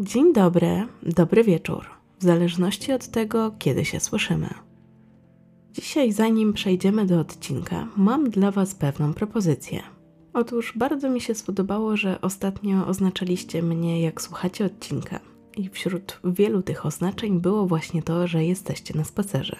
Dzień dobry, dobry wieczór, w zależności od tego, kiedy się słyszymy. Dzisiaj, zanim przejdziemy do odcinka, mam dla Was pewną propozycję. Otóż bardzo mi się spodobało, że ostatnio oznaczaliście mnie, jak słuchacie odcinka, i wśród wielu tych oznaczeń było właśnie to, że jesteście na spacerze.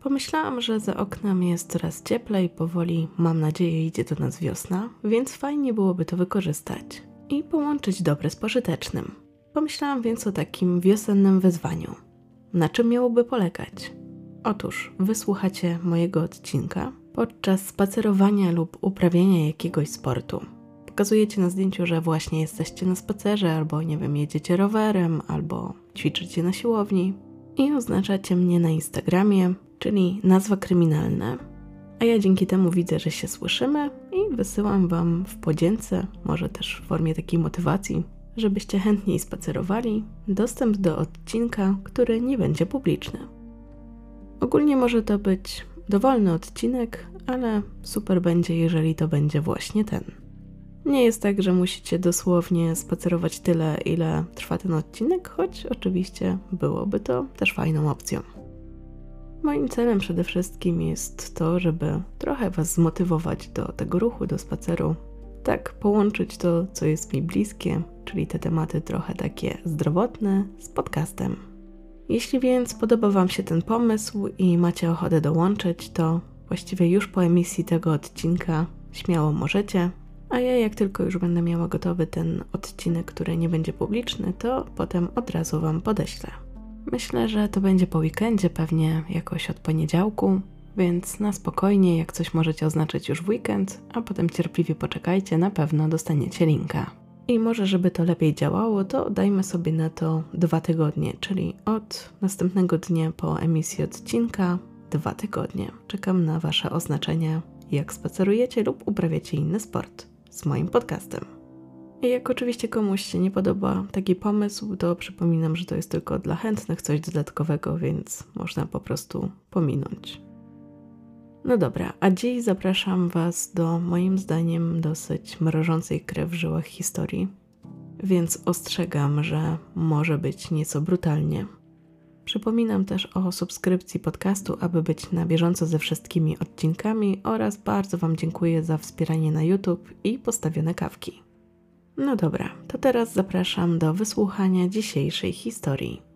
Pomyślałam, że za oknem jest coraz cieplej, powoli, mam nadzieję, idzie do nas wiosna, więc fajnie byłoby to wykorzystać i połączyć dobre z pożytecznym. Pomyślałam więc o takim wiosennym wyzwaniu. Na czym miałoby polegać? Otóż wysłuchacie mojego odcinka podczas spacerowania lub uprawiania jakiegoś sportu. Pokazujecie na zdjęciu, że właśnie jesteście na spacerze, albo nie wiem, jedziecie rowerem, albo ćwiczycie na siłowni i oznaczacie mnie na Instagramie, czyli nazwa kryminalna. A ja dzięki temu widzę, że się słyszymy i wysyłam Wam w podzięce, może też w formie takiej motywacji, żebyście chętniej spacerowali, dostęp do odcinka, który nie będzie publiczny. Ogólnie może to być dowolny odcinek, ale super będzie, jeżeli to będzie właśnie ten. Nie jest tak, że musicie dosłownie spacerować tyle, ile trwa ten odcinek, choć oczywiście byłoby to też fajną opcją. Moim celem przede wszystkim jest to, żeby trochę Was zmotywować do tego ruchu, do spaceru. Tak, połączyć to, co jest mi bliskie, czyli te tematy trochę takie zdrowotne, z podcastem. Jeśli więc podoba Wam się ten pomysł i macie ochotę dołączyć, to właściwie już po emisji tego odcinka śmiało możecie. A ja, jak tylko już będę miała gotowy ten odcinek, który nie będzie publiczny, to potem od razu Wam podeślę. Myślę, że to będzie po weekendzie, pewnie jakoś od poniedziałku, więc na spokojnie, jak coś możecie oznaczyć już w weekend, a potem cierpliwie poczekajcie, na pewno dostaniecie linka. I może, żeby to lepiej działało, to dajmy sobie na to dwa tygodnie, czyli od następnego dnia po emisji odcinka dwa tygodnie. Czekam na Wasze oznaczenia, jak spacerujecie lub uprawiacie inny sport z moim podcastem. I jak oczywiście komuś się nie podoba taki pomysł, to przypominam, że to jest tylko dla chętnych coś dodatkowego, więc można po prostu pominąć. No dobra, a dziś zapraszam Was do moim zdaniem dosyć mrożącej krew w żyłach historii, więc ostrzegam, że może być nieco brutalnie. Przypominam też o subskrypcji podcastu, aby być na bieżąco ze wszystkimi odcinkami oraz bardzo Wam dziękuję za wspieranie na YouTube i postawione kawki. No dobra, to teraz zapraszam do wysłuchania dzisiejszej historii.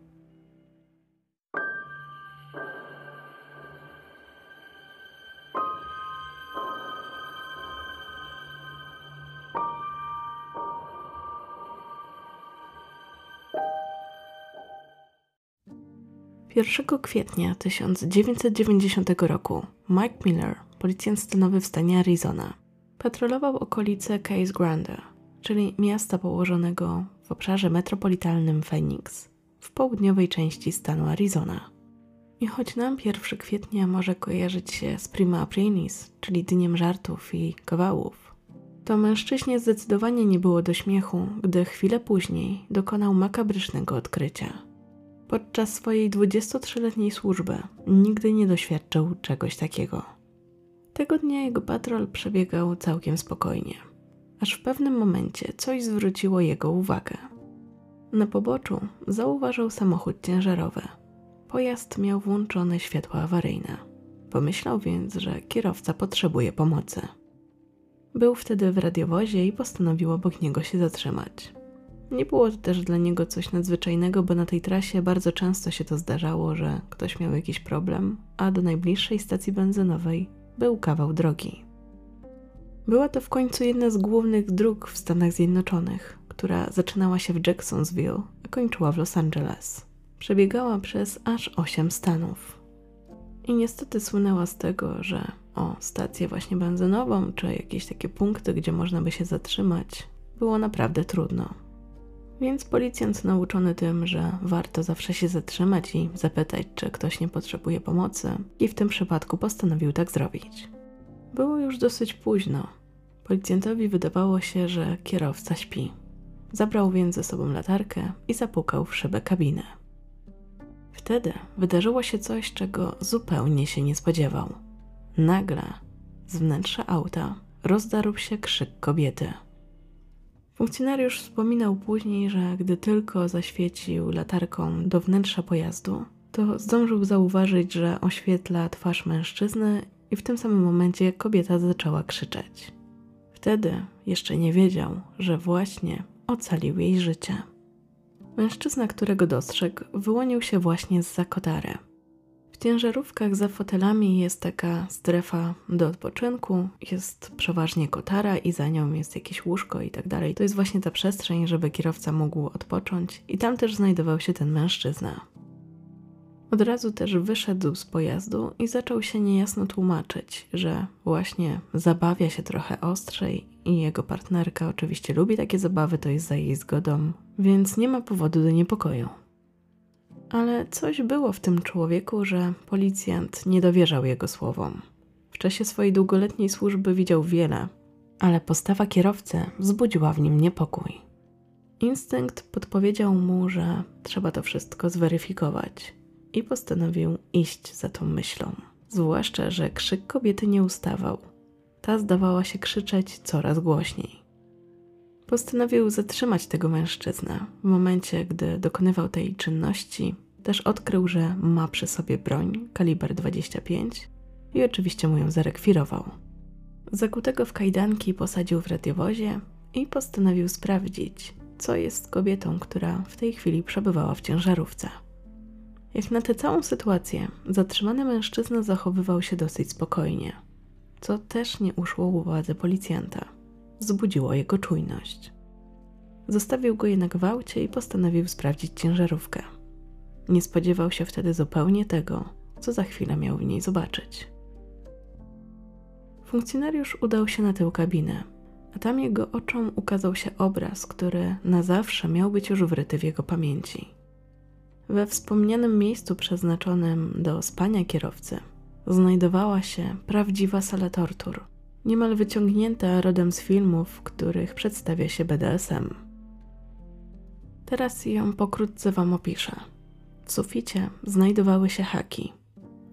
Pierwszego kwietnia 1990 roku Mike Miller, policjant stanowy w stanie Arizona, patrolował okolice Case Grande, czyli miasta położonego w obszarze metropolitalnym Phoenix, w południowej części stanu Arizona. I choć nam 1 kwietnia może kojarzyć się z Prima Aprilis, czyli dniem żartów i kawałów, to mężczyźnie zdecydowanie nie było do śmiechu, gdy chwilę później dokonał makabrycznego odkrycia. Podczas swojej 23-letniej służby nigdy nie doświadczył czegoś takiego. Tego dnia jego patrol przebiegał całkiem spokojnie aż w pewnym momencie coś zwróciło jego uwagę. Na poboczu zauważył samochód ciężarowy. Pojazd miał włączone światła awaryjne. Pomyślał więc, że kierowca potrzebuje pomocy. Był wtedy w radiowozie i postanowił obok niego się zatrzymać. Nie było to też dla niego coś nadzwyczajnego, bo na tej trasie bardzo często się to zdarzało, że ktoś miał jakiś problem, a do najbliższej stacji benzynowej był kawał drogi. Była to w końcu jedna z głównych dróg w Stanach Zjednoczonych, która zaczynała się w Jacksonville, a kończyła w Los Angeles. Przebiegała przez aż 8 stanów. I niestety słynęła z tego, że o stację właśnie benzynową, czy jakieś takie punkty, gdzie można by się zatrzymać, było naprawdę trudno. Więc policjant nauczony tym, że warto zawsze się zatrzymać i zapytać, czy ktoś nie potrzebuje pomocy, i w tym przypadku postanowił tak zrobić. Było już dosyć późno. Policjantowi wydawało się, że kierowca śpi. Zabrał więc ze sobą latarkę i zapukał w szybę kabiny. Wtedy wydarzyło się coś, czego zupełnie się nie spodziewał. Nagle z wnętrza auta rozdarł się krzyk kobiety. Funkcjonariusz wspominał później, że gdy tylko zaświecił latarką do wnętrza pojazdu, to zdążył zauważyć, że oświetla twarz mężczyzny i w tym samym momencie kobieta zaczęła krzyczeć. Wtedy jeszcze nie wiedział, że właśnie ocalił jej życie. Mężczyzna, którego dostrzegł, wyłonił się właśnie z Zakotary. W ciężarówkach za fotelami jest taka strefa do odpoczynku, jest przeważnie kotara i za nią jest jakieś łóżko i tak dalej. To jest właśnie ta przestrzeń, żeby kierowca mógł odpocząć i tam też znajdował się ten mężczyzna. Od razu też wyszedł z pojazdu i zaczął się niejasno tłumaczyć, że właśnie zabawia się trochę ostrzej i jego partnerka oczywiście lubi takie zabawy, to jest za jej zgodą, więc nie ma powodu do niepokoju. Ale coś było w tym człowieku, że policjant nie dowierzał jego słowom. W czasie swojej długoletniej służby widział wiele, ale postawa kierowcy wzbudziła w nim niepokój. Instynkt podpowiedział mu, że trzeba to wszystko zweryfikować i postanowił iść za tą myślą. Zwłaszcza, że krzyk kobiety nie ustawał. Ta zdawała się krzyczeć coraz głośniej. Postanowił zatrzymać tego mężczyznę. W momencie, gdy dokonywał tej czynności, też odkrył, że ma przy sobie broń kaliber 25 i oczywiście mu ją zarekwirował. Zakutego w kajdanki posadził w radiowozie i postanowił sprawdzić, co jest z kobietą, która w tej chwili przebywała w ciężarówce. Jak na tę całą sytuację, zatrzymany mężczyzna zachowywał się dosyć spokojnie, co też nie uszło uwadze policjanta. Wzbudziło jego czujność. Zostawił go jednak w aucie i postanowił sprawdzić ciężarówkę. Nie spodziewał się wtedy zupełnie tego, co za chwilę miał w niej zobaczyć. Funkcjonariusz udał się na tył kabiny, a tam jego oczom ukazał się obraz, który na zawsze miał być już wryty w jego pamięci. We wspomnianym miejscu przeznaczonym do spania kierowcy znajdowała się prawdziwa sala tortur, niemal wyciągnięta rodem z filmów, w których przedstawia się BDSM. Teraz ją pokrótce Wam opiszę. W suficie znajdowały się haki,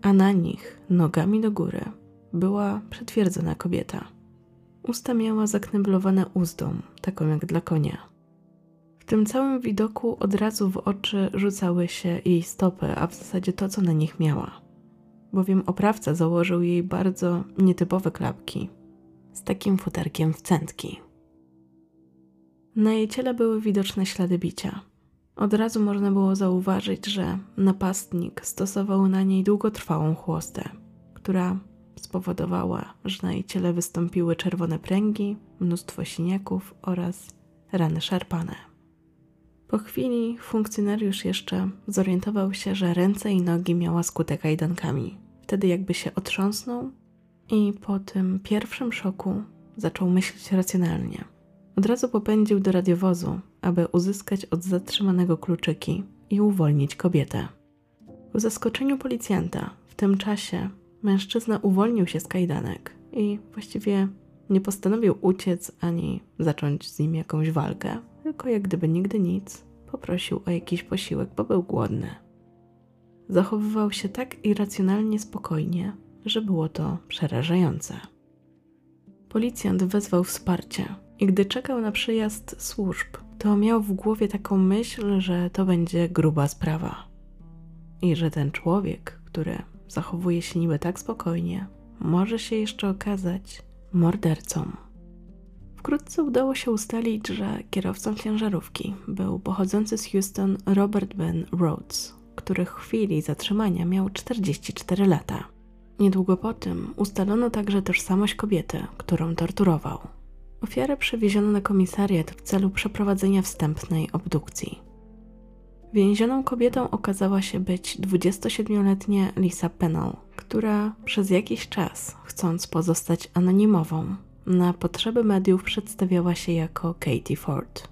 a na nich, nogami do góry, była przetwierdzona kobieta. Usta miała zakneblowane uzdą, taką jak dla konia. W tym całym widoku od razu w oczy rzucały się jej stopy, a w zasadzie to, co na nich miała. Bowiem oprawca założył jej bardzo nietypowe klapki z takim futerkiem w centki. Na jej ciele były widoczne ślady bicia. Od razu można było zauważyć, że napastnik stosował na niej długotrwałą chłostę, która spowodowała, że na jej ciele wystąpiły czerwone pręgi, mnóstwo siniaków oraz rany szarpane. Po chwili funkcjonariusz jeszcze zorientował się, że ręce i nogi miała skute kajdankami. Wtedy jakby się otrząsnął i po tym pierwszym szoku zaczął myśleć racjonalnie. Od razu popędził do radiowozu, aby uzyskać od zatrzymanego kluczyki i uwolnić kobietę. Ku zaskoczeniu policjanta w tym czasie mężczyzna uwolnił się z kajdanek i właściwie nie postanowił uciec ani zacząć z nim jakąś walkę, tylko jak gdyby nigdy nic, poprosił o jakiś posiłek, bo był głodny. Zachowywał się tak irracjonalnie spokojnie, że było to przerażające. Policjant wezwał wsparcie i gdy czekał na przyjazd służb, to miał w głowie taką myśl, że to będzie gruba sprawa. I że ten człowiek, który zachowuje się niby tak spokojnie, może się jeszcze okazać mordercą. Wkrótce udało się ustalić, że kierowcą ciężarówki był pochodzący z Houston Robert Ben Rhodes, który w chwili zatrzymania miał 44 lata. Niedługo po tym ustalono także tożsamość kobiety, którą torturował. Ofiarę przewieziono na komisariat w celu przeprowadzenia wstępnej obdukcji. Więzioną kobietą okazała się być 27-letnia Lisa Pennell, która przez jakiś czas, chcąc pozostać anonimową, na potrzeby mediów przedstawiała się jako Katie Ford.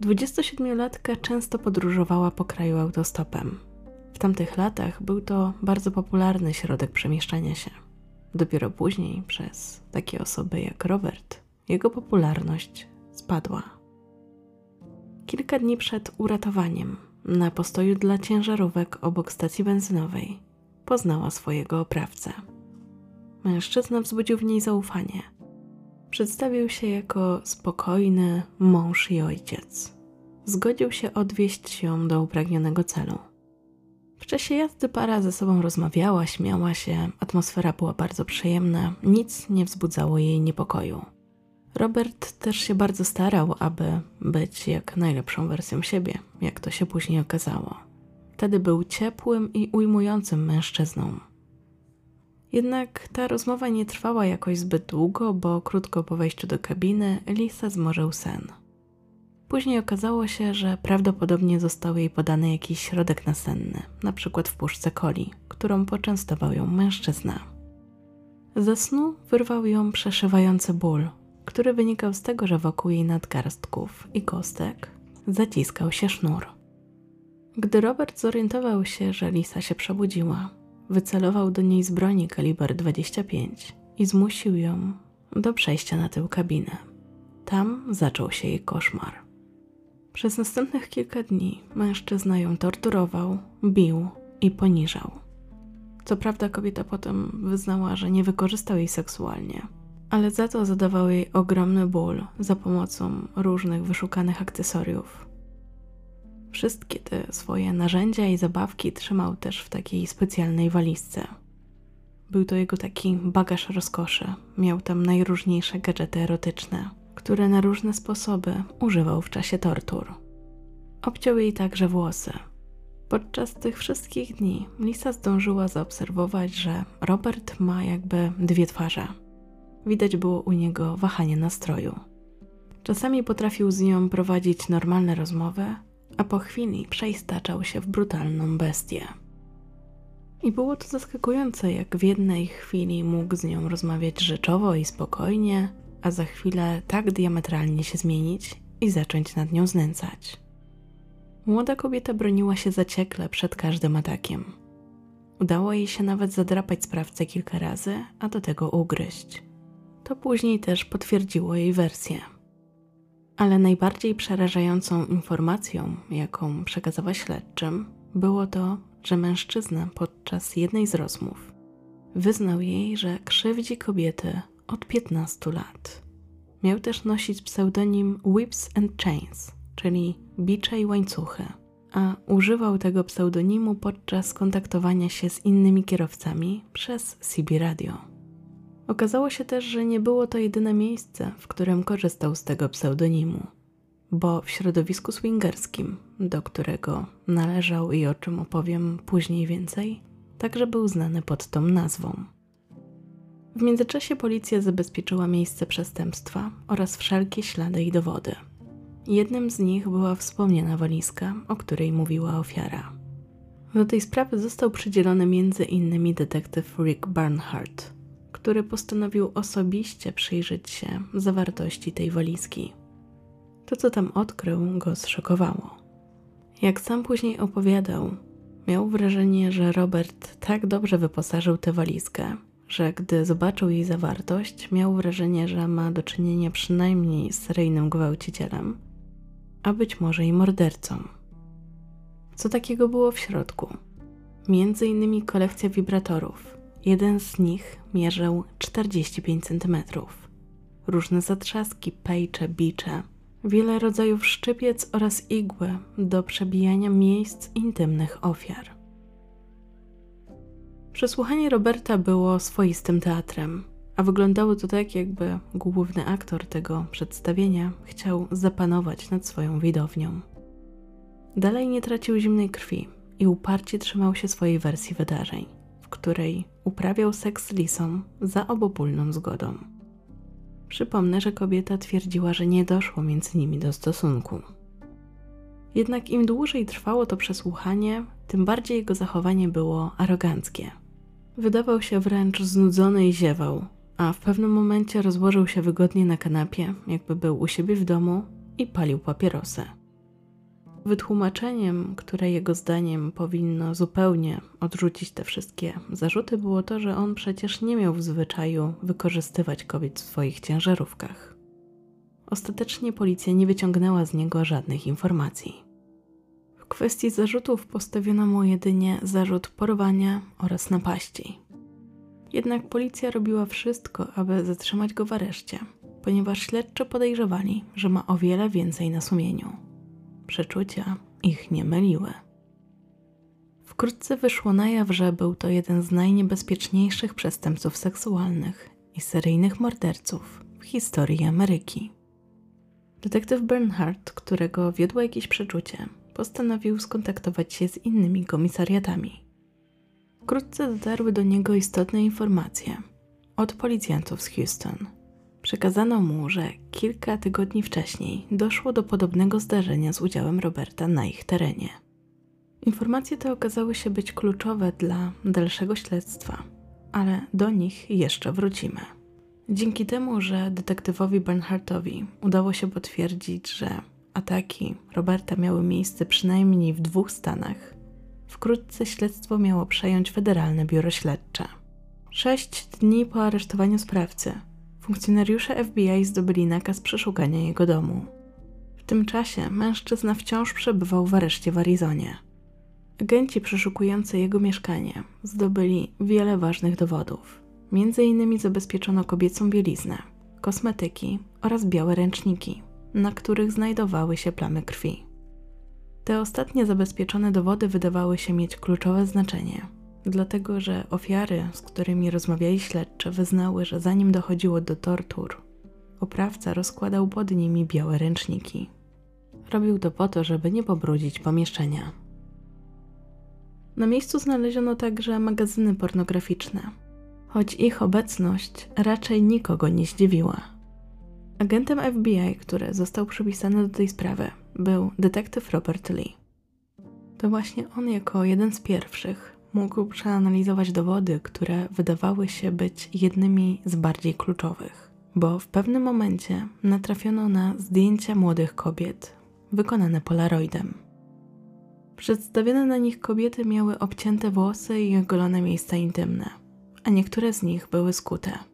27-latka często podróżowała po kraju autostopem. W tamtych latach był to bardzo popularny środek przemieszczania się. Dopiero później, przez takie osoby jak Robert, jego popularność spadła. Kilka dni przed uratowaniem, na postoju dla ciężarówek obok stacji benzynowej, poznała swojego oprawcę. Mężczyzna wzbudził w niej zaufanie. Przedstawił się jako spokojny mąż i ojciec. Zgodził się odwieźć ją do upragnionego celu. W czasie jazdy para ze sobą rozmawiała, śmiała się, atmosfera była bardzo przyjemna, nic nie wzbudzało jej niepokoju. Robert też się bardzo starał, aby być jak najlepszą wersją siebie, jak to się później okazało. Wtedy był ciepłym i ujmującym mężczyzną. Jednak ta rozmowa nie trwała jakoś zbyt długo, bo krótko po wejściu do kabiny Lisa zmorzył sen. Później okazało się, że prawdopodobnie został jej podany jakiś środek nasenny, na przykład w puszce coli, którą poczęstował ją mężczyzna. Ze snu wyrwał ją przeszywający ból, który wynikał z tego, że wokół jej nadgarstków i kostek zaciskał się sznur. Gdy Robert zorientował się, że Lisa się przebudziła, wycelował do niej z broni kaliber 25 i zmusił ją do przejścia na tył kabiny. Tam zaczął się jej koszmar. Przez następnych kilka dni mężczyzna ją torturował, bił i poniżał. Co prawda, kobieta potem wyznała, że nie wykorzystał jej seksualnie, ale za to zadawał jej ogromny ból za pomocą różnych wyszukanych akcesoriów. Wszystkie te swoje narzędzia i zabawki trzymał też w takiej specjalnej walizce. Był to jego taki bagaż rozkoszy. Miał tam najróżniejsze gadżety erotyczne, które na różne sposoby używał w czasie tortur. Obciął jej także włosy. Podczas tych wszystkich dni Lisa zdążyła zaobserwować, że Robert ma jakby dwie twarze. Widać było u niego wahanie nastroju. Czasami potrafił z nią prowadzić normalne rozmowy, a po chwili przeistaczał się w brutalną bestię. I było to zaskakujące, jak w jednej chwili mógł z nią rozmawiać rzeczowo i spokojnie, a za chwilę tak diametralnie się zmienić i zacząć nad nią znęcać. Młoda kobieta broniła się zaciekle przed każdym atakiem. Udało jej się nawet zadrapać sprawcę kilka razy, a do tego ugryźć. To później też potwierdziło jej wersję. Ale najbardziej przerażającą informacją, jaką przekazała śledczym, było to, że mężczyzna podczas jednej z rozmów wyznał jej, że krzywdzi kobiety od 15 lat. Miał też nosić pseudonim Whips and Chains, czyli bicze i łańcuchy, a używał tego pseudonimu podczas kontaktowania się z innymi kierowcami przez CB Radio. Okazało się też, że nie było to jedyne miejsce, w którym korzystał z tego pseudonimu, bo w środowisku swingerskim, do którego należał i o czym opowiem później więcej, także był znany pod tą nazwą. W międzyczasie policja zabezpieczyła miejsce przestępstwa oraz wszelkie ślady i dowody. Jednym z nich była wspomniana walizka, o której mówiła ofiara. Do tej sprawy został przydzielony między innymi detektyw Rick Barnhart, który postanowił osobiście przyjrzeć się zawartości tej walizki. To, co tam odkrył, go zszokowało. Jak sam później opowiadał, miał wrażenie, że Robert tak dobrze wyposażył tę walizkę, że gdy zobaczył jej zawartość, miał wrażenie, że ma do czynienia przynajmniej z seryjnym gwałcicielem, a być może i mordercą. Co takiego było w środku? Między innymi kolekcja wibratorów. Jeden z nich mierzył 45 cm. Różne zatrzaski, pejcze, bicze, wiele rodzajów szczypiec oraz igły do przebijania miejsc intymnych ofiar. Przesłuchanie Roberta było swoistym teatrem, a wyglądało to tak, jakby główny aktor tego przedstawienia chciał zapanować nad swoją widownią. Dalej nie tracił zimnej krwi i uparcie trzymał się swojej wersji wydarzeń, w której uprawiał seks z Lisą za obopólną zgodą. Przypomnę, że kobieta twierdziła, że nie doszło między nimi do stosunku. Jednak im dłużej trwało to przesłuchanie, tym bardziej jego zachowanie było aroganckie. Wydawał się wręcz znudzony i ziewał, a w pewnym momencie rozłożył się wygodnie na kanapie, jakby był u siebie w domu i palił papierosy. Wytłumaczeniem, które jego zdaniem powinno zupełnie odrzucić te wszystkie zarzuty, było to, że on przecież nie miał w zwyczaju wykorzystywać kobiet w swoich ciężarówkach. Ostatecznie policja nie wyciągnęła z niego żadnych informacji. Kwestii zarzutów postawiono mu jedynie zarzut porwania oraz napaści. Jednak policja robiła wszystko, aby zatrzymać go w areszcie, ponieważ śledczy podejrzewali, że ma o wiele więcej na sumieniu. Przeczucia ich nie myliły. Wkrótce wyszło na jaw, że był to jeden z najniebezpieczniejszych przestępców seksualnych i seryjnych morderców w historii Ameryki. Detektyw Bernhardt, którego wiodło jakieś przeczucie, postanowił skontaktować się z innymi komisariatami. Wkrótce dotarły do niego istotne informacje od policjantów z Houston. Przekazano mu, że kilka tygodni wcześniej doszło do podobnego zdarzenia z udziałem Roberta na ich terenie. Informacje te okazały się być kluczowe dla dalszego śledztwa, ale do nich jeszcze wrócimy. Dzięki temu, że detektywowi Bernhardtowi udało się potwierdzić, że ataki Roberta miały miejsce przynajmniej w dwóch stanach, wkrótce śledztwo miało przejąć Federalne Biuro Śledcze. Sześć dni po aresztowaniu sprawcy, funkcjonariusze FBI zdobyli nakaz przeszukania jego domu. W tym czasie mężczyzna wciąż przebywał w areszcie w Arizonie. Agenci przeszukujący jego mieszkanie zdobyli wiele ważnych dowodów. Między innymi zabezpieczono kobiecą bieliznę, kosmetyki oraz białe ręczniki, na których znajdowały się plamy krwi. Te ostatnie zabezpieczone dowody wydawały się mieć kluczowe znaczenie, dlatego że ofiary, z którymi rozmawiali śledcze, wyznały, że zanim dochodziło do tortur, oprawca rozkładał pod nimi białe ręczniki. Robił to po to, żeby nie pobrudzić pomieszczenia. Na miejscu znaleziono także magazyny pornograficzne, choć ich obecność raczej nikogo nie zdziwiła. Agentem FBI, który został przypisany do tej sprawy, był detektyw Robert Lee. To właśnie on, jako jeden z pierwszych, mógł przeanalizować dowody, które wydawały się być jednymi z bardziej kluczowych, bo w pewnym momencie natrafiono na zdjęcia młodych kobiet wykonane polaroidem. Przedstawione na nich kobiety miały obcięte włosy i ogolone miejsca intymne, a niektóre z nich były skute.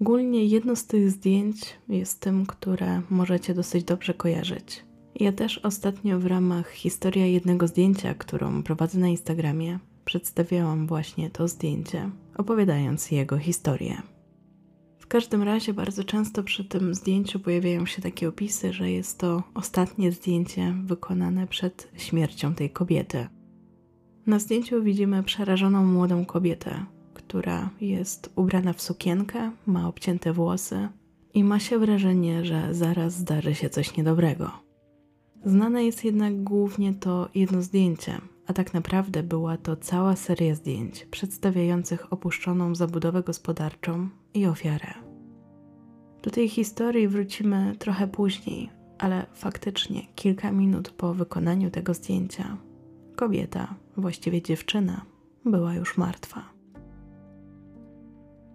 Ogólnie jedno z tych zdjęć jest tym, które możecie dosyć dobrze kojarzyć. Ja też ostatnio w ramach historia jednego zdjęcia, którą prowadzę na Instagramie, przedstawiałam właśnie to zdjęcie, opowiadając jego historię. W każdym razie bardzo często przy tym zdjęciu pojawiają się takie opisy, że jest to ostatnie zdjęcie wykonane przed śmiercią tej kobiety. Na zdjęciu widzimy przerażoną młodą kobietę, która jest ubrana w sukienkę, ma obcięte włosy i ma się wrażenie, że zaraz zdarzy się coś niedobrego. Znane jest jednak głównie to jedno zdjęcie, a tak naprawdę była to cała seria zdjęć przedstawiających opuszczoną zabudowę gospodarczą i ofiarę. Do tej historii wrócimy trochę później, ale faktycznie kilka minut po wykonaniu tego zdjęcia kobieta, właściwie dziewczyna, była już martwa.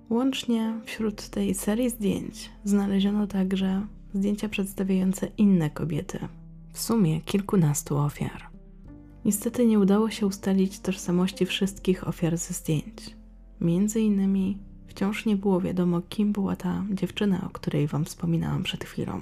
Łącznie wśród tej serii zdjęć znaleziono także zdjęcia przedstawiające inne kobiety, w sumie kilkunastu ofiar. Niestety nie udało się ustalić tożsamości wszystkich ofiar ze zdjęć. Między innymi wciąż nie było wiadomo, kim była ta dziewczyna, o której Wam wspominałam przed chwilą.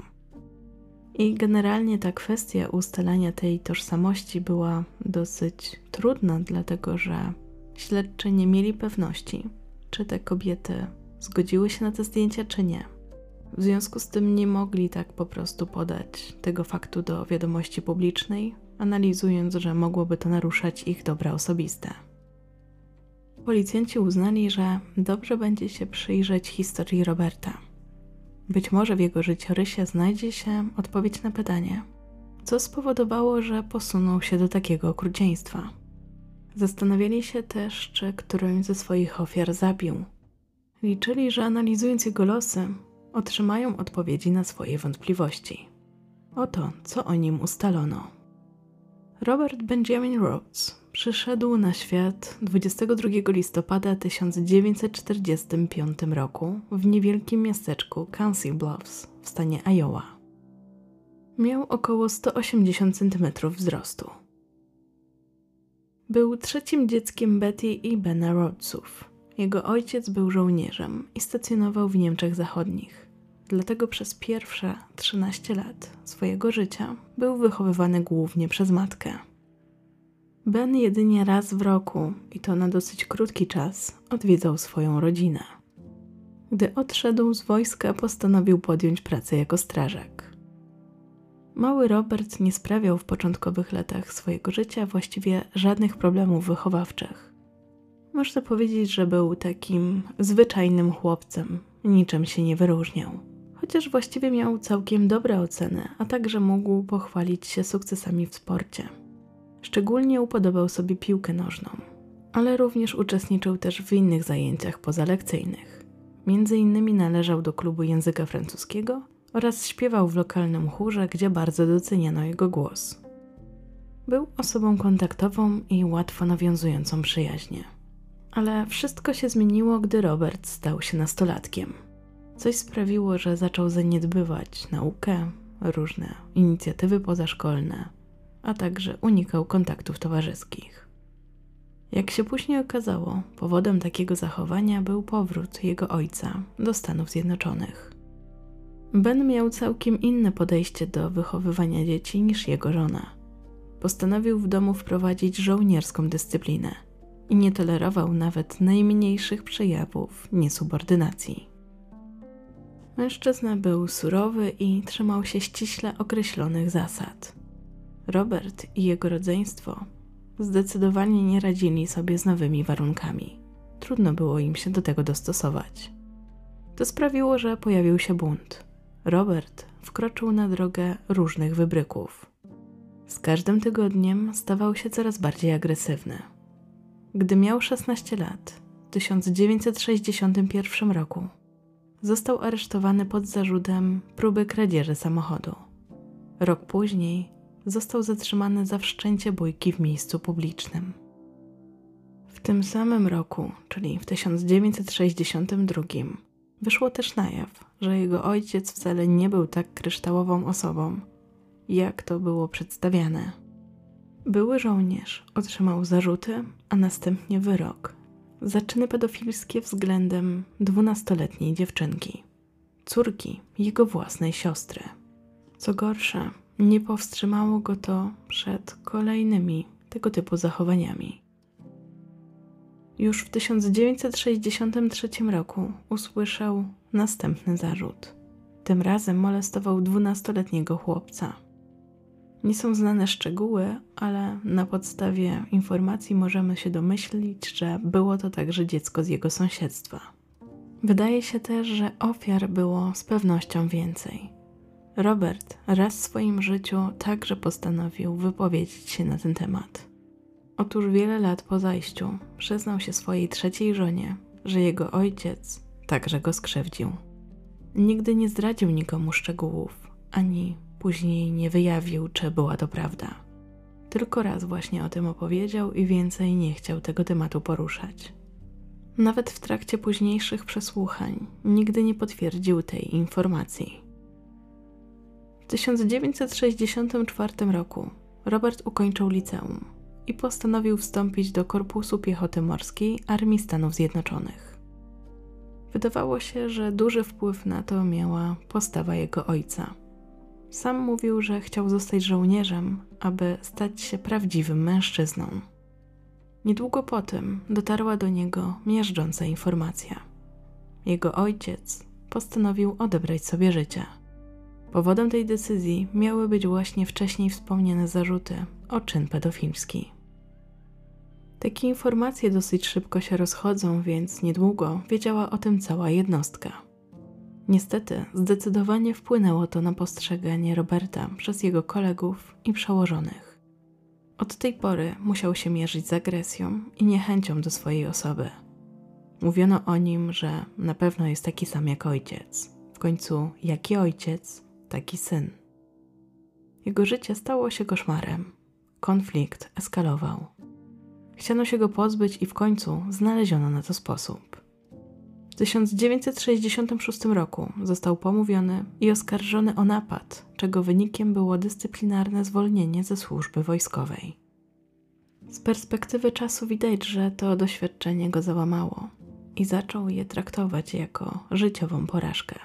I generalnie ta kwestia ustalania tej tożsamości była dosyć trudna, dlatego że śledczy nie mieli pewności, czy te kobiety zgodziły się na te zdjęcia, czy nie. W związku z tym nie mogli tak po prostu podać tego faktu do wiadomości publicznej, analizując, że mogłoby to naruszać ich dobra osobiste. Policjanci uznali, że dobrze będzie się przyjrzeć historii Roberta. Być może w jego życiorysie znajdzie się odpowiedź na pytanie, co spowodowało, że posunął się do takiego okrucieństwa. Zastanawiali się też, czy którąś ze swoich ofiar zabił. Liczyli, że analizując jego losy, otrzymają odpowiedzi na swoje wątpliwości. Oto, co o nim ustalono. Robert Benjamin Rhodes przyszedł na świat 22 listopada 1945 roku w niewielkim miasteczku Council Bluffs w stanie Iowa. Miał około 180 cm wzrostu. Był trzecim dzieckiem Betty i Bena Rhodesów. Jego ojciec był żołnierzem i stacjonował w Niemczech Zachodnich. Dlatego przez pierwsze 13 lat swojego życia był wychowywany głównie przez matkę. Ben jedynie raz w roku, i to na dosyć krótki czas, odwiedzał swoją rodzinę. Gdy odszedł z wojska, postanowił podjąć pracę jako strażak. Mały Robert nie sprawiał w początkowych latach swojego życia właściwie żadnych problemów wychowawczych. Można powiedzieć, że był takim zwyczajnym chłopcem, niczym się nie wyróżniał. Chociaż właściwie miał całkiem dobre oceny, a także mógł pochwalić się sukcesami w sporcie. Szczególnie upodobał sobie piłkę nożną, ale również uczestniczył też w innych zajęciach pozalekcyjnych. Między innymi należał do klubu języka francuskiego oraz śpiewał w lokalnym chórze, gdzie bardzo doceniano jego głos. Był osobą kontaktową i łatwo nawiązującą przyjaźnie. Ale wszystko się zmieniło, gdy Robert stał się nastolatkiem. Coś sprawiło, że zaczął zaniedbywać naukę, różne inicjatywy pozaszkolne, a także unikał kontaktów towarzyskich. Jak się później okazało, powodem takiego zachowania był powrót jego ojca do Stanów Zjednoczonych. Ben miał całkiem inne podejście do wychowywania dzieci niż jego żona. Postanowił w domu wprowadzić żołnierską dyscyplinę i nie tolerował nawet najmniejszych przejawów niesubordynacji. Mężczyzna był surowy i trzymał się ściśle określonych zasad. Robert i jego rodzeństwo zdecydowanie nie radzili sobie z nowymi warunkami. Trudno było im się do tego dostosować. To sprawiło, że pojawił się bunt. Robert wkroczył na drogę różnych wybryków. Z każdym tygodniem stawał się coraz bardziej agresywny. Gdy miał 16 lat, w 1961 roku, został aresztowany pod zarzutem próby kradzieży samochodu. Rok później został zatrzymany za wszczęcie bójki w miejscu publicznym. W tym samym roku, czyli w 1962, wyszło też na jaw, że jego ojciec wcale nie był tak kryształową osobą, jak to było przedstawiane. Były żołnierz otrzymał zarzuty, a następnie wyrok za czyny pedofilskie względem dwunastoletniej dziewczynki, córki jego własnej siostry. Co gorsza, nie powstrzymało go to przed kolejnymi tego typu zachowaniami. Już w 1963 roku usłyszał następny zarzut. Tym razem molestował dwunastoletniego chłopca. Nie są znane szczegóły, ale na podstawie informacji możemy się domyślić, że było to także dziecko z jego sąsiedztwa. Wydaje się też, że ofiar było z pewnością więcej. Robert raz w swoim życiu także postanowił wypowiedzieć się na ten temat. Otóż wiele lat po zajściu przyznał się swojej trzeciej żonie, że jego ojciec także go skrzywdził. Nigdy nie zdradził nikomu szczegółów, ani później nie wyjawił, czy była to prawda. Tylko raz właśnie o tym opowiedział i więcej nie chciał tego tematu poruszać. Nawet w trakcie późniejszych przesłuchań nigdy nie potwierdził tej informacji. W 1964 roku Robert ukończył liceum i postanowił wstąpić do Korpusu Piechoty Morskiej Armii Stanów Zjednoczonych. Wydawało się, że duży wpływ na to miała postawa jego ojca. Sam mówił, że chciał zostać żołnierzem, aby stać się prawdziwym mężczyzną. Niedługo po tym dotarła do niego miażdżąca informacja. Jego ojciec postanowił odebrać sobie życie. Powodem tej decyzji miały być właśnie wcześniej wspomniane zarzuty o czyn pedofilski. Takie informacje dosyć szybko się rozchodzą, więc niedługo wiedziała o tym cała jednostka. Niestety, zdecydowanie wpłynęło to na postrzeganie Roberta przez jego kolegów i przełożonych. Od tej pory musiał się mierzyć z agresją i niechęcią do swojej osoby. Mówiono o nim, że na pewno jest taki sam jak ojciec. W końcu, jaki ojciec, taki syn. Jego życie stało się koszmarem. Konflikt eskalował. Chciano się go pozbyć i w końcu znaleziono na to sposób. W 1966 roku został pomówiony i oskarżony o napad, czego wynikiem było dyscyplinarne zwolnienie ze służby wojskowej. Z perspektywy czasu widać, że to doświadczenie go załamało i zaczął je traktować jako życiową porażkę.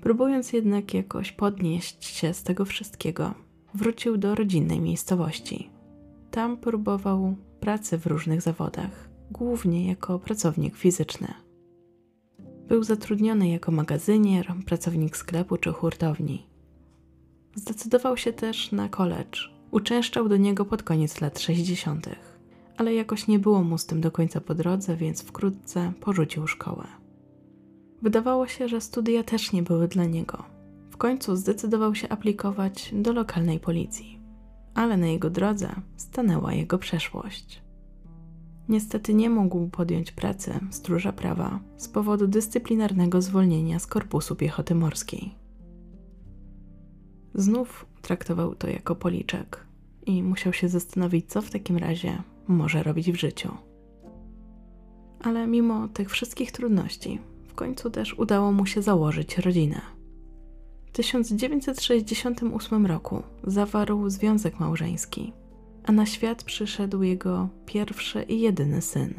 Próbując jednak jakoś podnieść się z tego wszystkiego, wrócił do rodzinnej miejscowości. Tam próbował pracy w różnych zawodach, głównie jako pracownik fizyczny. Był zatrudniony jako magazynier, pracownik sklepu czy hurtowni. Zdecydował się też na college. Uczęszczał do niego pod koniec lat 60., ale jakoś nie było mu z tym do końca po drodze, więc wkrótce porzucił szkołę. Wydawało się, że studia też nie były dla niego. W końcu zdecydował się aplikować do lokalnej policji, ale na jego drodze stanęła jego przeszłość. Niestety nie mógł podjąć pracy stróża prawa z powodu dyscyplinarnego zwolnienia z Korpusu Piechoty Morskiej. Znów traktował to jako policzek i musiał się zastanowić, co w takim razie może robić w życiu. Ale mimo tych wszystkich trudności, w końcu też udało mu się założyć rodzinę. W 1968 roku zawarł związek małżeński a na świat przyszedł jego pierwszy i jedyny syn.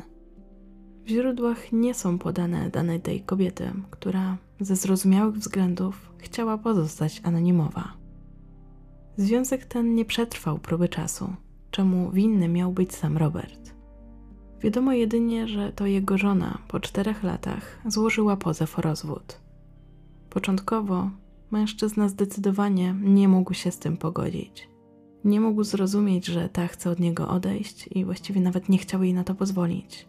W źródłach nie są podane dane tej kobiety, która ze zrozumiałych względów chciała pozostać anonimowa. Związek ten nie przetrwał próby czasu, czemu winny miał być sam Robert. Wiadomo jedynie, że to jego żona po czterech latach złożyła pozew o rozwód. Początkowo mężczyzna zdecydowanie nie mógł się z tym pogodzić. Nie mógł zrozumieć, że ta chce od niego odejść i właściwie nawet nie chciał jej na to pozwolić.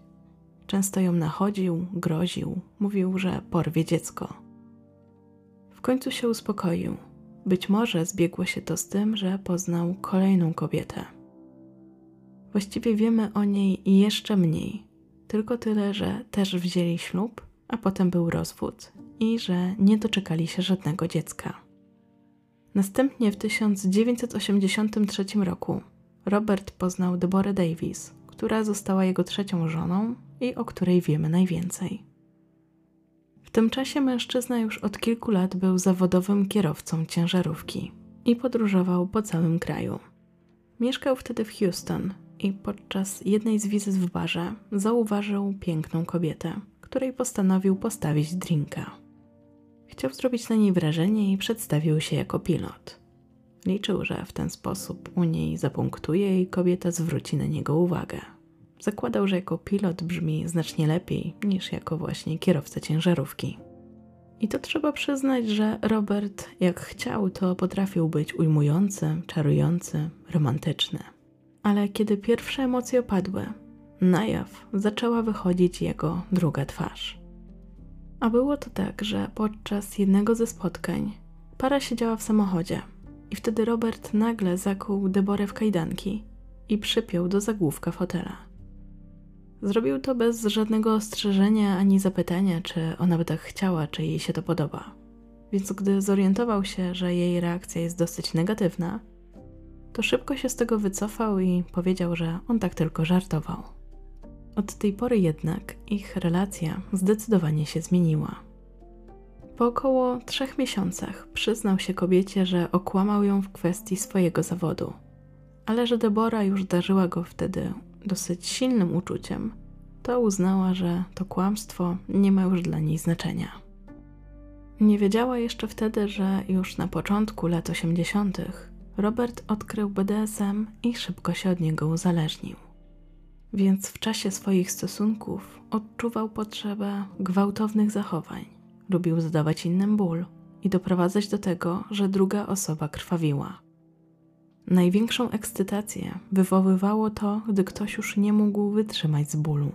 Często ją nachodził, groził, mówił, że porwie dziecko. W końcu się uspokoił. Być może zbiegło się to z tym, że poznał kolejną kobietę. Właściwie wiemy o niej jeszcze mniej, tylko tyle, że też wzięli ślub, a potem był rozwód i że nie doczekali się żadnego dziecka. Następnie w 1983 roku Robert poznał Deborah Davis, która została jego trzecią żoną i o której wiemy najwięcej. W tym czasie mężczyzna już od kilku lat był zawodowym kierowcą ciężarówki i podróżował po całym kraju. Mieszkał wtedy w Houston i podczas jednej z wizyt w barze zauważył piękną kobietę, której postanowił postawić drinka. Chciał zrobić na niej wrażenie i przedstawił się jako pilot. Liczył, że w ten sposób u niej zapunktuje i kobieta zwróci na niego uwagę. Zakładał, że jako pilot brzmi znacznie lepiej niż jako właśnie kierowca ciężarówki. I to trzeba przyznać, że Robert, jak chciał, to potrafił być ujmujący, czarujący, romantyczny. Ale kiedy pierwsze emocje opadły, na jaw zaczęła wychodzić jego druga twarz. A było to tak, że podczas jednego ze spotkań para siedziała w samochodzie i wtedy Robert nagle zakuł Deborę w kajdanki i przypiął do zagłówka fotela. Zrobił to bez żadnego ostrzeżenia ani zapytania, czy ona by tak chciała, czy jej się to podoba. Więc gdy zorientował się, że jej reakcja jest dosyć negatywna, to szybko się z tego wycofał i powiedział, że on tak tylko żartował. Od tej pory jednak ich relacja zdecydowanie się zmieniła. Po około trzech miesiącach przyznał się kobiecie, że okłamał ją w kwestii swojego zawodu, ale że Debora już darzyła go wtedy dosyć silnym uczuciem, to uznała, że to kłamstwo nie ma już dla niej znaczenia. Nie wiedziała jeszcze wtedy, że już na początku lat 80. Robert odkrył BDSM i szybko się od niego uzależnił więc w czasie swoich stosunków odczuwał potrzebę gwałtownych zachowań. Lubił zadawać innym ból i doprowadzać do tego, że druga osoba krwawiła. Największą ekscytację wywoływało to, gdy ktoś już nie mógł wytrzymać z bólu.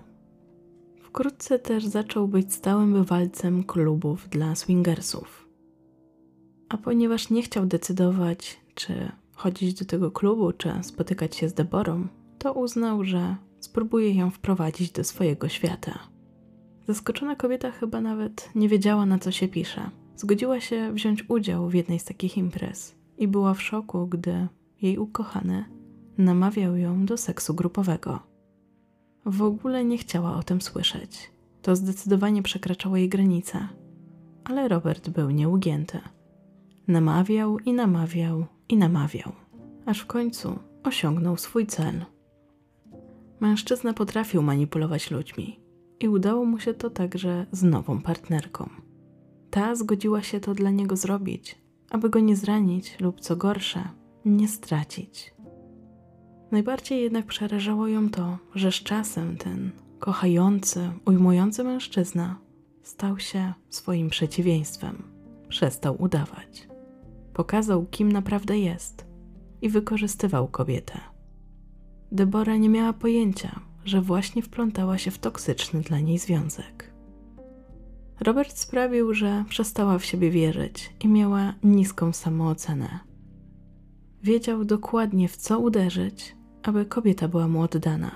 Wkrótce też zaczął być stałym bywalcem klubów dla swingersów. A ponieważ nie chciał decydować, czy chodzić do tego klubu, czy spotykać się z Deborą, to uznał, że spróbuje ją wprowadzić do swojego świata. Zaskoczona kobieta chyba nawet nie wiedziała, na co się pisze. Zgodziła się wziąć udział w jednej z takich imprez i była w szoku, gdy jej ukochany namawiał ją do seksu grupowego. W ogóle nie chciała o tym słyszeć. To zdecydowanie przekraczało jej granice. Ale Robert był nieugięty. Namawiał i namawiał i namawiał, aż w końcu osiągnął swój cel. Mężczyzna potrafił manipulować ludźmi i udało mu się to także z nową partnerką. Ta zgodziła się to dla niego zrobić, aby go nie zranić lub co gorsze, nie stracić. Najbardziej jednak przerażało ją to, że z czasem ten kochający, ujmujący mężczyzna stał się swoim przeciwieństwem. Przestał udawać. Pokazał, kim naprawdę jest i wykorzystywał kobietę. Debora nie miała pojęcia, że właśnie wplątała się w toksyczny dla niej związek. Robert sprawił, że przestała w siebie wierzyć i miała niską samoocenę. Wiedział dokładnie, w co uderzyć, aby kobieta była mu oddana.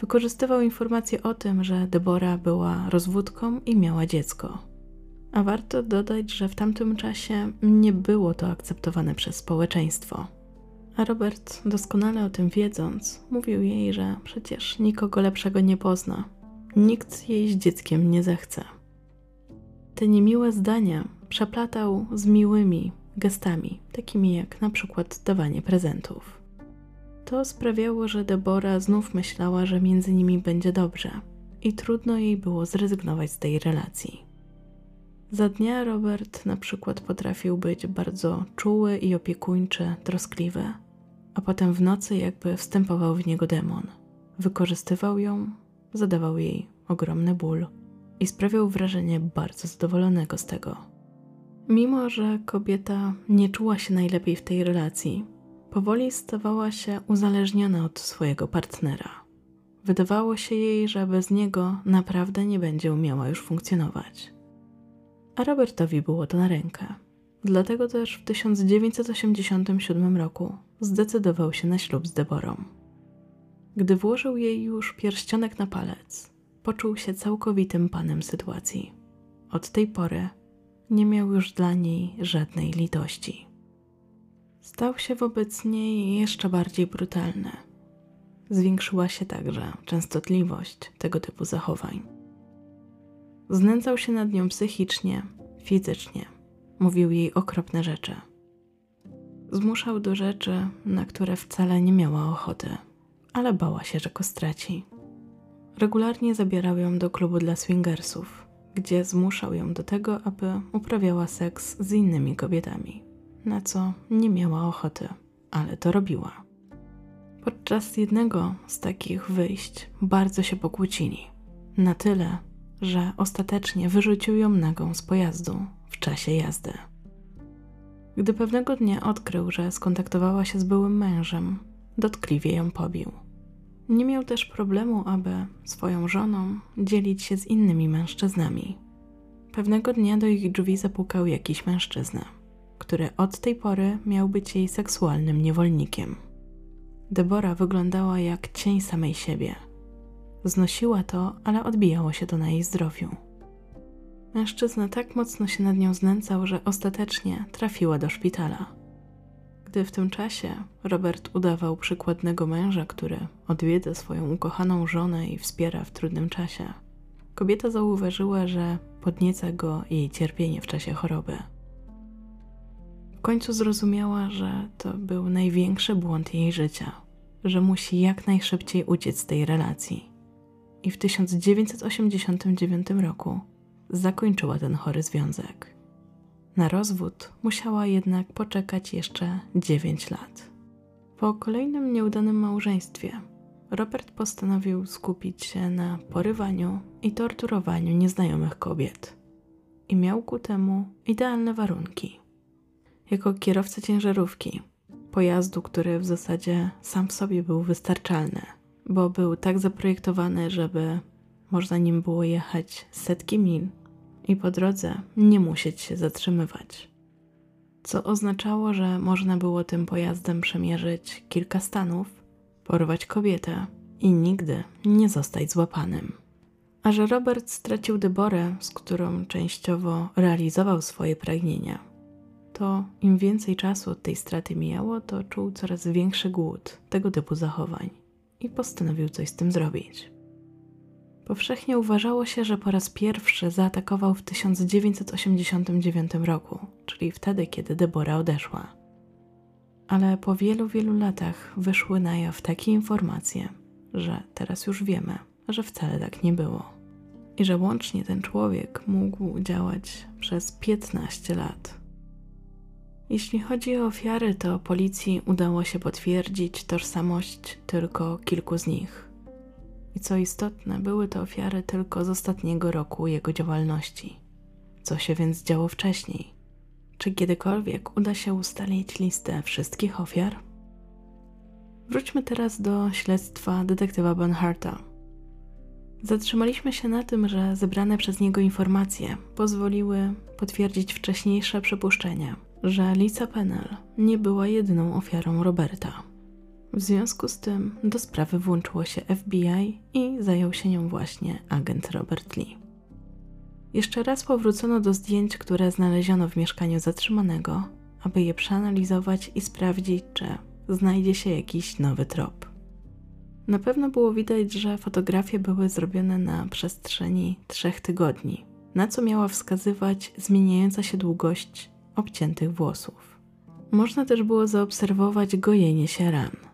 Wykorzystywał informacje o tym, że Debora była rozwódką i miała dziecko. A warto dodać, że w tamtym czasie nie było to akceptowane przez społeczeństwo. A Robert, doskonale o tym wiedząc, mówił jej, że przecież nikogo lepszego nie pozna. Nikt jej z dzieckiem nie zechce. Te niemiłe zdania przeplatał z miłymi gestami, takimi jak na przykład dawanie prezentów. To sprawiało, że Debora znów myślała, że między nimi będzie dobrze i trudno jej było zrezygnować z tej relacji. Za dnia Robert na przykład potrafił być bardzo czuły i opiekuńczy, troskliwy, a potem w nocy jakby wstępował w niego demon. Wykorzystywał ją, zadawał jej ogromny ból i sprawiał wrażenie bardzo zadowolonego z tego. Mimo, że kobieta nie czuła się najlepiej w tej relacji, powoli stawała się uzależniona od swojego partnera. Wydawało się jej, że bez niego naprawdę nie będzie umiała już funkcjonować. A Robertowi było to na rękę. Dlatego też w 1987 roku zdecydował się na ślub z Deborą. Gdy włożył jej już pierścionek na palec, poczuł się całkowitym panem sytuacji. Od tej pory nie miał już dla niej żadnej litości. Stał się wobec niej jeszcze bardziej brutalny. Zwiększyła się także częstotliwość tego typu zachowań. Znęcał się nad nią psychicznie, fizycznie, mówił jej okropne rzeczy. Zmuszał do rzeczy, na które wcale nie miała ochoty, ale bała się, że go straci. Regularnie zabierał ją do klubu dla swingersów, gdzie zmuszał ją do tego, aby uprawiała seks z innymi kobietami, na co nie miała ochoty, ale to robiła. Podczas jednego z takich wyjść bardzo się pokłócili. Na tyle, że ostatecznie wyrzucił ją nagą z pojazdu w czasie jazdy. Gdy pewnego dnia odkrył, że skontaktowała się z byłym mężem, dotkliwie ją pobił. Nie miał też problemu, aby swoją żoną dzielić się z innymi mężczyznami. Pewnego dnia do ich drzwi zapukał jakiś mężczyzna, który od tej pory miał być jej seksualnym niewolnikiem. Debora wyglądała jak cień samej siebie. Znosiła to, ale odbijało się to na jej zdrowiu. Mężczyzna tak mocno się nad nią znęcał, że ostatecznie trafiła do szpitala. Gdy w tym czasie Robert udawał przykładnego męża, który odwiedza swoją ukochaną żonę i wspiera w trudnym czasie, kobieta zauważyła, że podnieca go jej cierpienie w czasie choroby. W końcu zrozumiała, że to był największy błąd jej życia, że musi jak najszybciej uciec z tej relacji. I w 1989 roku zakończyła ten chory związek. Na rozwód musiała jednak poczekać jeszcze 9 lat. Po kolejnym nieudanym małżeństwie Robert postanowił skupić się na porywaniu i torturowaniu nieznajomych kobiet. I miał ku temu idealne warunki. Jako kierowca ciężarówki, pojazdu, który w zasadzie sam w sobie był wystarczalny, bo był tak zaprojektowany, żeby można nim było jechać setki mil i po drodze nie musieć się zatrzymywać. Co oznaczało, że można było tym pojazdem przemierzyć kilka stanów, porwać kobietę i nigdy nie zostać złapanym. A że Robert stracił Deborę, z którą częściowo realizował swoje pragnienia, to im więcej czasu od tej straty mijało, to czuł coraz większy głód tego typu zachowań i postanowił coś z tym zrobić. Powszechnie uważało się, że po raz pierwszy zaatakował w 1989 roku, czyli wtedy, kiedy Debora odeszła. Ale po wielu, wielu latach wyszły na jaw takie informacje, że teraz już wiemy, że wcale tak nie było. I że łącznie ten człowiek mógł działać przez 15 lat. Jeśli chodzi o ofiary, to policji udało się potwierdzić tożsamość tylko kilku z nich I co istotne, były to ofiary tylko z ostatniego roku jego działalności. Co się więc działo wcześniej? Czy kiedykolwiek uda się ustalić listę wszystkich ofiar? Wróćmy teraz do śledztwa detektywa Bonharta. Zatrzymaliśmy się na tym, że zebrane przez niego informacje pozwoliły potwierdzić wcześniejsze przypuszczenia, że Lisa Pennell nie była jedyną ofiarą Roberta. W związku z tym do sprawy włączyło się FBI i zajął się nią właśnie agent Robert Lee. Jeszcze raz powrócono do zdjęć, które znaleziono w mieszkaniu zatrzymanego, aby je przeanalizować i sprawdzić, czy znajdzie się jakiś nowy trop. Na pewno było widać, że fotografie były zrobione na przestrzeni trzech tygodni, na co miała wskazywać zmieniająca się długość obciętych włosów. Można też było zaobserwować gojenie się ran.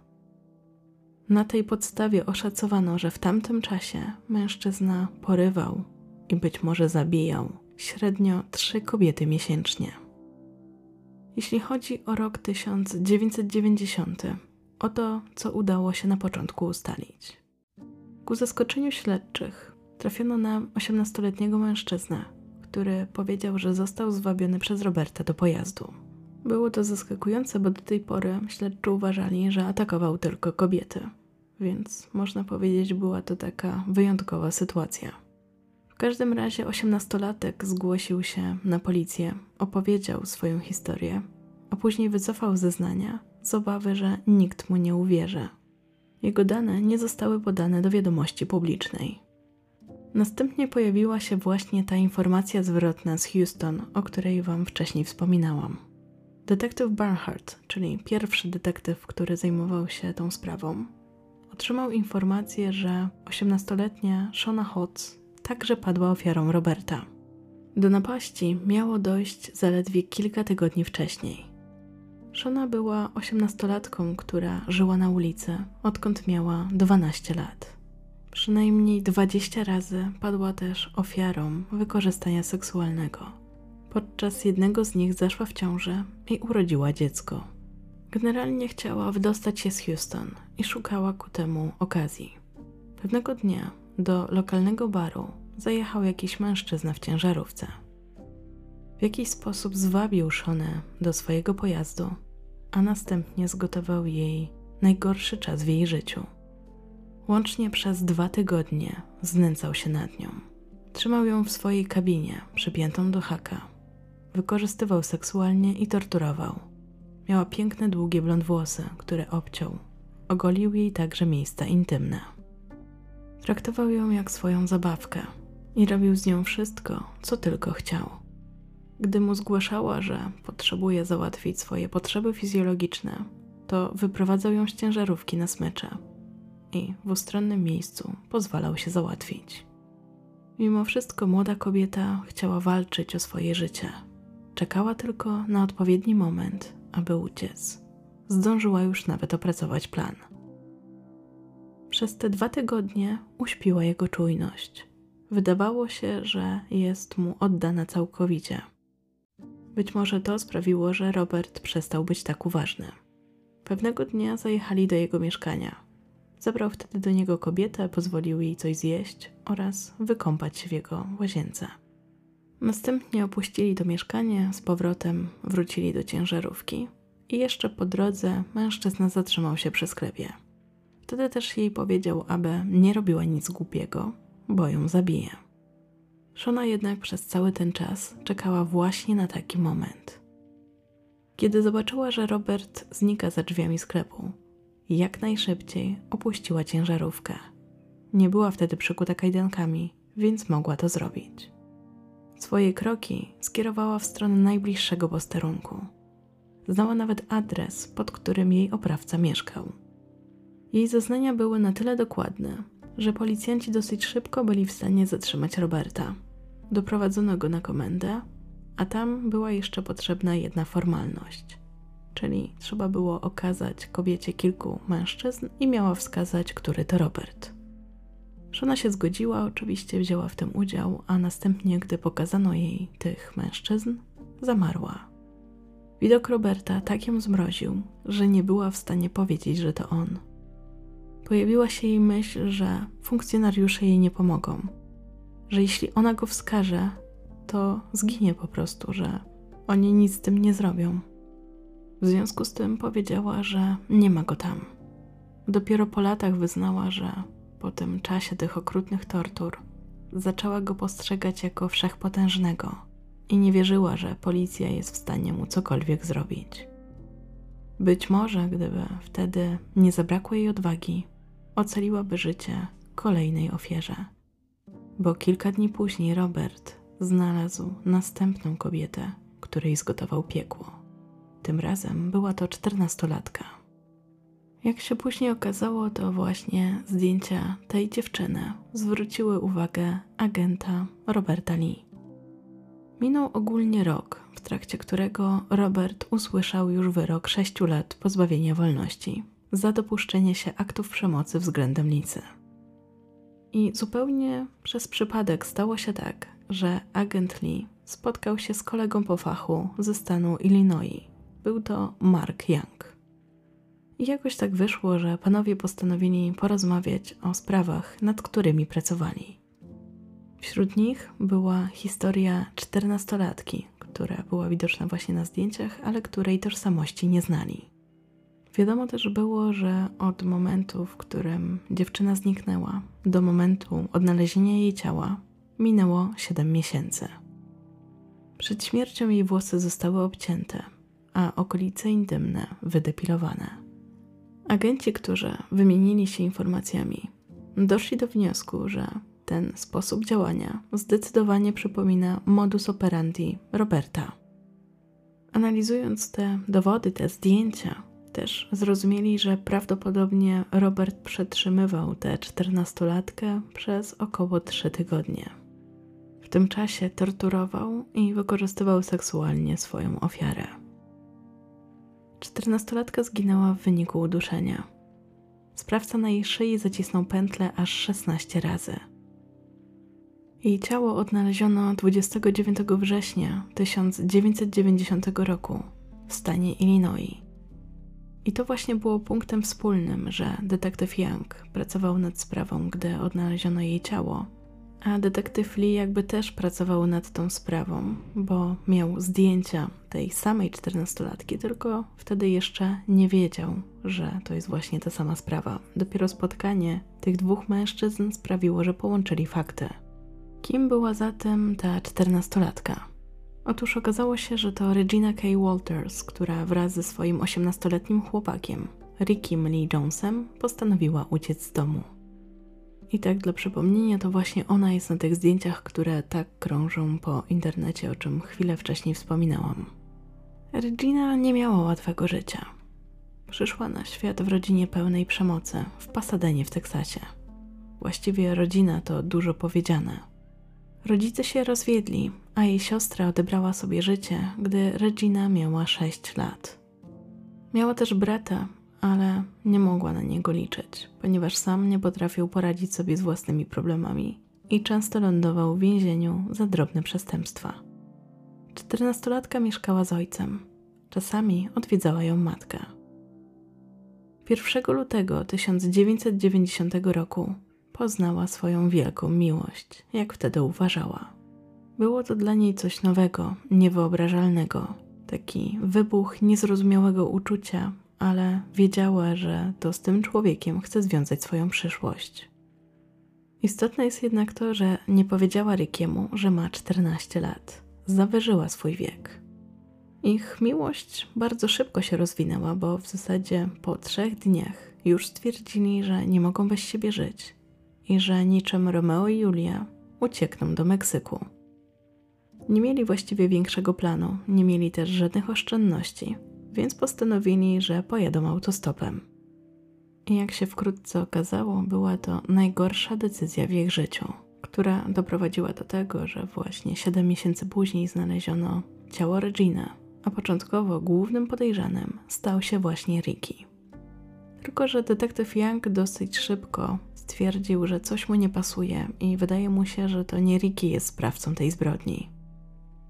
Na tej podstawie oszacowano, że w tamtym czasie mężczyzna porywał i być może zabijał średnio trzy kobiety miesięcznie. Jeśli chodzi o rok 1990, oto co udało się na początku ustalić. Ku zaskoczeniu śledczych trafiono na 18-letniego mężczyznę, który powiedział, że został zwabiony przez Roberta do pojazdu. Było to zaskakujące, bo do tej pory śledczy uważali, że atakował tylko kobiety, więc można powiedzieć, była to taka wyjątkowa sytuacja. W każdym razie osiemnastolatek zgłosił się na policję, opowiedział swoją historię, a później wycofał zeznania z obawy, że nikt mu nie uwierzy. Jego dane nie zostały podane do wiadomości publicznej. Następnie pojawiła się właśnie ta informacja zwrotna z Houston, o której Wam wcześniej wspominałam. Detektyw Barnhart, czyli pierwszy detektyw, który zajmował się tą sprawą, otrzymał informację, że 18-letnia Shona Hodge także padła ofiarą Roberta. Do napaści miało dojść zaledwie kilka tygodni wcześniej. Shona była osiemnastolatką, która żyła na ulicy, odkąd miała 12 lat. Przynajmniej 20 razy padła też ofiarą wykorzystania seksualnego. Podczas jednego z nich zaszła w ciążę i urodziła dziecko. Generalnie chciała wydostać się z Houston i szukała ku temu okazji. Pewnego dnia do lokalnego baru zajechał jakiś mężczyzna w ciężarówce. W jakiś sposób zwabił Shonę do swojego pojazdu, a następnie zgotował jej najgorszy czas w jej życiu. Łącznie przez dwa tygodnie znęcał się nad nią. Trzymał ją w swojej kabinie, przypiętą do haka. Wykorzystywał seksualnie i torturował. Miała piękne, długie blond włosy, które obciął. Ogolił jej także miejsca intymne. Traktował ją jak swoją zabawkę i robił z nią wszystko, co tylko chciał. Gdy mu zgłaszała, że potrzebuje załatwić swoje potrzeby fizjologiczne, to wyprowadzał ją z ciężarówki na smycze i w ustronnym miejscu pozwalał się załatwić. Mimo wszystko młoda kobieta chciała walczyć o swoje życie. Czekała tylko na odpowiedni moment, aby uciec. Zdążyła już nawet opracować plan. Przez te dwa tygodnie uśpiła jego czujność. Wydawało się, że jest mu oddana całkowicie. Być może to sprawiło, że Robert przestał być tak uważny. Pewnego dnia zajechali do jego mieszkania. Zabrał wtedy do niego kobietę, pozwolił jej coś zjeść oraz wykąpać się w jego łazience. Następnie opuścili to mieszkanie, z powrotem wrócili do ciężarówki i jeszcze po drodze mężczyzna zatrzymał się przy sklepie. Wtedy też jej powiedział, aby nie robiła nic głupiego, bo ją zabije. Shona jednak przez cały ten czas czekała właśnie na taki moment. Kiedy zobaczyła, że Robert znika za drzwiami sklepu, jak najszybciej opuściła ciężarówkę. Nie była wtedy przykuta kajdankami, więc mogła to zrobić. Swoje kroki skierowała w stronę najbliższego posterunku. Znała nawet adres, pod którym jej oprawca mieszkał. Jej zeznania były na tyle dokładne, że policjanci dosyć szybko byli w stanie zatrzymać Roberta. Doprowadzono go na komendę, a tam była jeszcze potrzebna jedna formalność, czyli trzeba było okazać kobiecie kilku mężczyzn i miała wskazać, który to Robert. Żona się zgodziła, oczywiście wzięła w tym udział, a następnie, gdy pokazano jej tych mężczyzn, zamarła. Widok Roberta tak ją zmroził, że nie była w stanie powiedzieć, że to on. pojawiła się jej myśl, że funkcjonariusze jej nie pomogą. Że jeśli ona go wskaże, to zginie po prostu, że oni nic z tym nie zrobią. W związku z tym powiedziała, że nie ma go tam. Dopiero po latach wyznała, że po tym czasie tych okrutnych tortur zaczęła go postrzegać jako wszechpotężnego i nie wierzyła, że policja jest w stanie mu cokolwiek zrobić. Być może, gdyby wtedy nie zabrakło jej odwagi, ocaliłaby życie kolejnej ofierze. Bo kilka dni później Robert znalazł następną kobietę, której zgotował piekło. Tym razem była to czternastolatka. Jak się później okazało, to właśnie zdjęcia tej dziewczyny zwróciły uwagę agenta Roberta Lee. Minął ogólnie rok, w trakcie którego Robert usłyszał już wyrok sześciu lat pozbawienia wolności za dopuszczenie się aktów przemocy względem Licy. I zupełnie przez przypadek stało się tak, że agent Lee spotkał się z kolegą po fachu ze stanu Illinois. Był to Mark Young. I jakoś tak wyszło, że panowie postanowili porozmawiać o sprawach, nad którymi pracowali. Wśród nich była historia czternastolatki, która była widoczna właśnie na zdjęciach, ale której tożsamości nie znali. Wiadomo też było, że od momentu, w którym dziewczyna zniknęła, do momentu odnalezienia jej ciała minęło 7 miesięcy. Przed śmiercią jej włosy zostały obcięte, a okolice intymne wydepilowane. Agenci, którzy wymienili się informacjami, doszli do wniosku, że ten sposób działania zdecydowanie przypomina modus operandi Roberta. Analizując te dowody, te zdjęcia, też zrozumieli, że prawdopodobnie Robert przetrzymywał tę czternastolatkę przez około trzy tygodnie. W tym czasie torturował i wykorzystywał seksualnie swoją ofiarę. Czternastolatka zginęła w wyniku uduszenia. Sprawca na jej szyi zacisnął pętlę aż 16 razy. Jej ciało odnaleziono 29 września 1990 roku w stanie Illinois. I to właśnie było punktem wspólnym, że detektyw Young pracował nad sprawą, gdy odnaleziono jej ciało, a detektyw Lee jakby też pracował nad tą sprawą, bo miał zdjęcia tej samej czternastolatki, tylko wtedy jeszcze nie wiedział, że to jest właśnie ta sama sprawa. Dopiero spotkanie tych dwóch mężczyzn sprawiło, że połączyli fakty. Kim była zatem ta czternastolatka? Otóż okazało się, że to Regina K. Walters, która wraz ze swoim osiemnastoletnim chłopakiem, Rickiem Lee Jonesem, postanowiła uciec z domu. I tak dla przypomnienia, to właśnie ona jest na tych zdjęciach, które tak krążą po internecie, o czym chwilę wcześniej wspominałam. Regina nie miała łatwego życia. Przyszła na świat w rodzinie pełnej przemocy w Pasadenie w Teksasie. Właściwie rodzina to dużo powiedziane Rodzice się rozwiedli, a jej siostra odebrała sobie życie, gdy Regina miała 6 lat. Miała też brata, ale nie mogła na niego liczyć, ponieważ sam nie potrafił poradzić sobie z własnymi problemami i często lądował w więzieniu za drobne przestępstwa. Czternastolatka mieszkała z ojcem. Czasami odwiedzała ją matka. 1 lutego 1990 roku poznała swoją wielką miłość, jak wtedy uważała. Było to dla niej coś nowego, niewyobrażalnego, taki wybuch niezrozumiałego uczucia, ale wiedziała, że to z tym człowiekiem chce związać swoją przyszłość. Istotne jest jednak to, że nie powiedziała Rickiemu, że ma 14 lat. Zawyżyła swój wiek. Ich miłość bardzo szybko się rozwinęła, bo w zasadzie po trzech dniach już stwierdzili, że nie mogą bez siebie żyć i że niczym Romeo i Julia uciekną do Meksyku. Nie mieli właściwie większego planu, nie mieli też żadnych oszczędności, więc postanowili, że pojadą autostopem. I jak się wkrótce okazało, była to najgorsza decyzja w ich życiu, która doprowadziła do tego, że właśnie 7 miesięcy później znaleziono ciało Regina, a początkowo głównym podejrzanym stał się właśnie Ricky. Tylko, że detektyw Young dosyć szybko stwierdził, że coś mu nie pasuje i wydaje mu się, że to nie Ricky jest sprawcą tej zbrodni.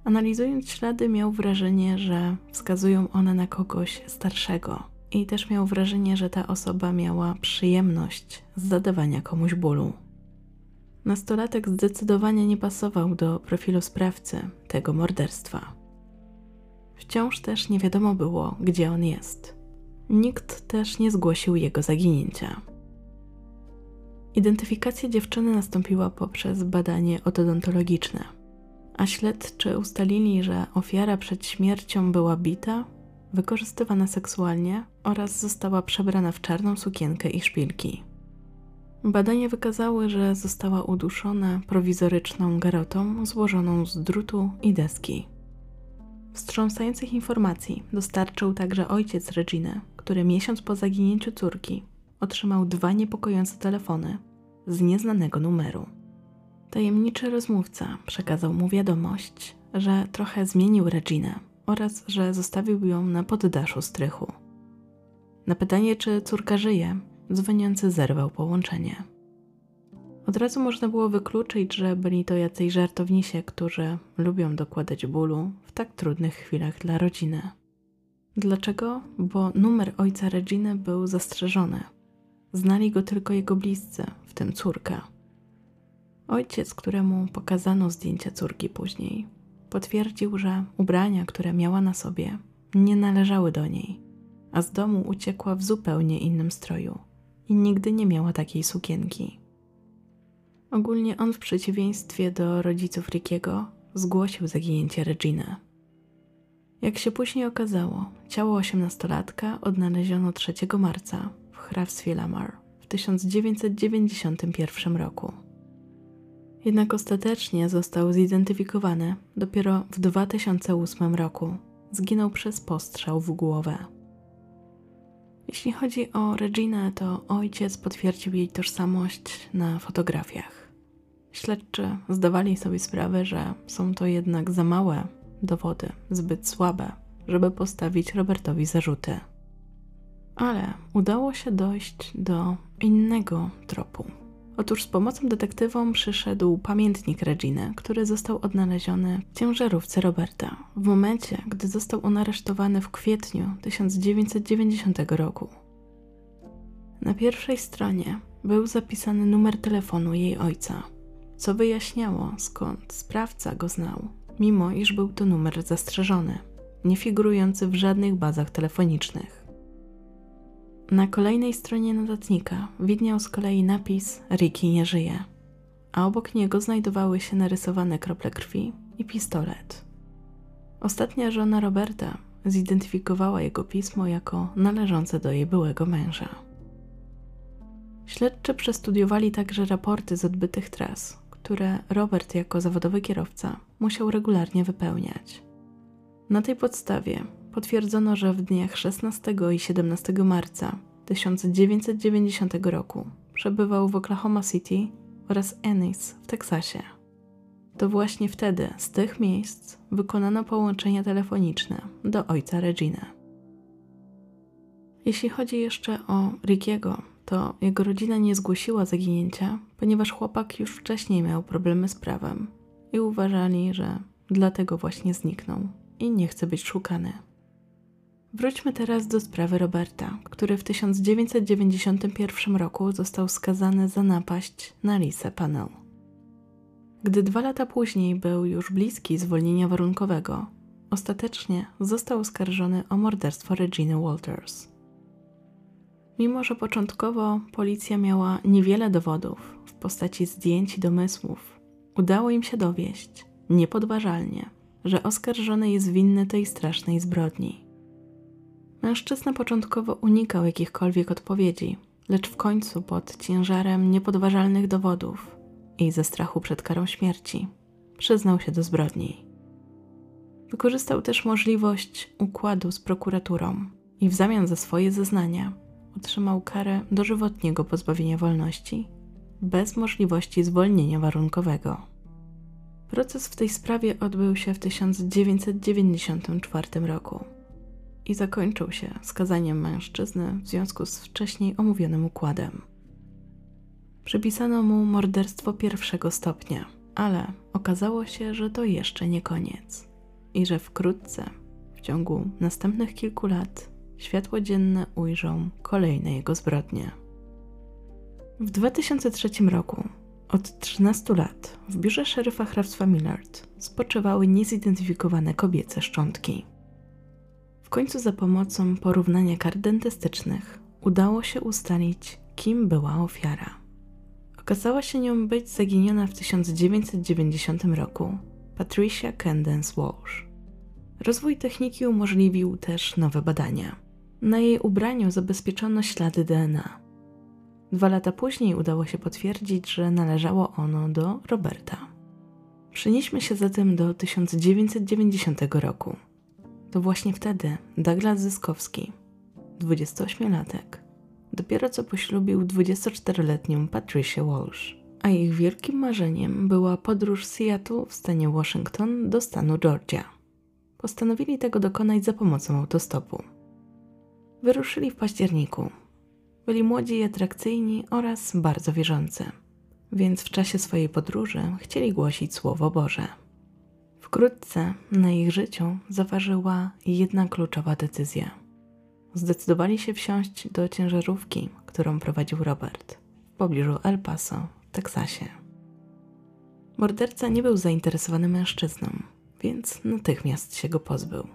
Analizując ślady, miał wrażenie, że wskazują one na kogoś starszego, i też miał wrażenie, że ta osoba miała przyjemność z zadawania komuś bólu. Nastolatek zdecydowanie nie pasował do profilu sprawcy tego morderstwa. Wciąż też nie wiadomo było, gdzie on jest. Nikt też nie zgłosił jego zaginięcia. Identyfikacja dziewczyny nastąpiła poprzez badanie odontologiczne, a śledczy ustalili, że ofiara przed śmiercią była bita, wykorzystywana seksualnie oraz została przebrana w czarną sukienkę i szpilki. Badania wykazały, że została uduszona prowizoryczną garotą złożoną z drutu i deski. Wstrząsających informacji dostarczył także ojciec Reginy, który miesiąc po zaginięciu córki otrzymał dwa niepokojące telefony z nieznanego numeru. Tajemniczy rozmówca przekazał mu wiadomość, że trochę zmienił Reginę oraz że zostawił ją na poddaszu strychu. Na pytanie, czy córka żyje, dzwoniący zerwał połączenie. Od razu można było wykluczyć, że byli to jacyś żartownisie, którzy lubią dokładać bólu w tak trudnych chwilach dla rodziny. Dlaczego? Bo numer ojca Reginy był zastrzeżony. Znali go tylko jego bliscy, w tym córka. Ojciec, któremu pokazano zdjęcia córki później, potwierdził, że ubrania, które miała na sobie, nie należały do niej, a z domu uciekła w zupełnie innym stroju i nigdy nie miała takiej sukienki. Ogólnie on w przeciwieństwie do rodziców Rickiego zgłosił zaginięcie Reginy. Jak się później okazało, ciało osiemnastolatka odnaleziono 3 marca w hrabstwie Lamar w 1991 roku. Jednak ostatecznie został zidentyfikowany dopiero w 2008 roku. Zginął przez postrzał w głowę. Jeśli chodzi o Reginę, to ojciec potwierdził jej tożsamość na fotografiach. Śledczy zdawali sobie sprawę, że są to jednak za małe dowody, zbyt słabe, żeby postawić Robertowi zarzuty. Ale udało się dojść do innego tropu. Otóż z pomocą detektywom przyszedł pamiętnik Reginy, który został odnaleziony w ciężarówce Roberta w momencie, gdy został on aresztowany w kwietniu 1990 roku. Na pierwszej stronie był zapisany numer telefonu jej ojca, co wyjaśniało skąd sprawca go znał, mimo iż był to numer zastrzeżony, nie figurujący w żadnych bazach telefonicznych. Na kolejnej stronie notatnika widniał z kolei napis Ricky nie żyje, a obok niego znajdowały się narysowane krople krwi i pistolet. Ostatnia żona Roberta zidentyfikowała jego pismo jako należące do jej byłego męża. Śledczy przestudiowali także raporty z odbytych tras, które Robert jako zawodowy kierowca musiał regularnie wypełniać. Na tej podstawie potwierdzono, że w dniach 16 i 17 marca 1990 roku przebywał w Oklahoma City oraz Ennis w Teksasie. To właśnie wtedy z tych miejsc wykonano połączenia telefoniczne do ojca Reginy. Jeśli chodzi jeszcze o Rickiego, to jego rodzina nie zgłosiła zaginięcia, ponieważ chłopak już wcześniej miał problemy z prawem i uważali, że dlatego właśnie zniknął i nie chce być szukany. Wróćmy teraz do sprawy Roberta, który w 1991 roku został skazany za napaść na Lisę Panel. Gdy dwa lata później był już bliski zwolnienia warunkowego, ostatecznie został oskarżony o morderstwo Reginy Walters. Mimo, że początkowo policja miała niewiele dowodów w postaci zdjęć i domysłów, udało im się dowieść, niepodważalnie, że oskarżony jest winny tej strasznej zbrodni. Mężczyzna początkowo unikał jakichkolwiek odpowiedzi, lecz w końcu pod ciężarem niepodważalnych dowodów i ze strachu przed karą śmierci przyznał się do zbrodni. Wykorzystał też możliwość układu z prokuraturą i w zamian za swoje zeznania otrzymał karę dożywotniego pozbawienia wolności bez możliwości zwolnienia warunkowego. Proces w tej sprawie odbył się w 1994 roku i zakończył się skazaniem mężczyzny w związku z wcześniej omówionym układem. Przypisano mu morderstwo pierwszego stopnia, ale okazało się, że to jeszcze nie koniec i że wkrótce, w ciągu następnych kilku lat, światło dzienne ujrzą kolejne jego zbrodnie. W 2003 roku, od 13 lat, w biurze szeryfa hrabstwa Millard spoczywały niezidentyfikowane kobiece szczątki. Końcu za pomocą porównania kart dentystycznych udało się ustalić, kim była ofiara. Okazała się nią być zaginiona w 1990 roku Patricia Candence Walsh. Rozwój techniki umożliwił też nowe badania. Na jej ubraniu zabezpieczono ślady DNA. Dwa lata później udało się potwierdzić, że należało ono do Roberta. Przenieśmy się zatem do 1990 roku. To właśnie wtedy Douglas Zyskowski, 28-latek, dopiero co poślubił 24-letnią Patricia Walsh, a ich wielkim marzeniem była podróż z Seattle w stanie Washington do stanu Georgia. Postanowili tego dokonać za pomocą autostopu. Wyruszyli w październiku. Byli młodzi i atrakcyjni oraz bardzo wierzący, więc w czasie swojej podróży chcieli głosić Słowo Boże. Wkrótce na ich życiu zaważyła jedna kluczowa decyzja. Zdecydowali się wsiąść do ciężarówki, którą prowadził Robert w pobliżu El Paso, w Teksasie. Morderca nie był zainteresowany mężczyzną, więc natychmiast się go pozbył.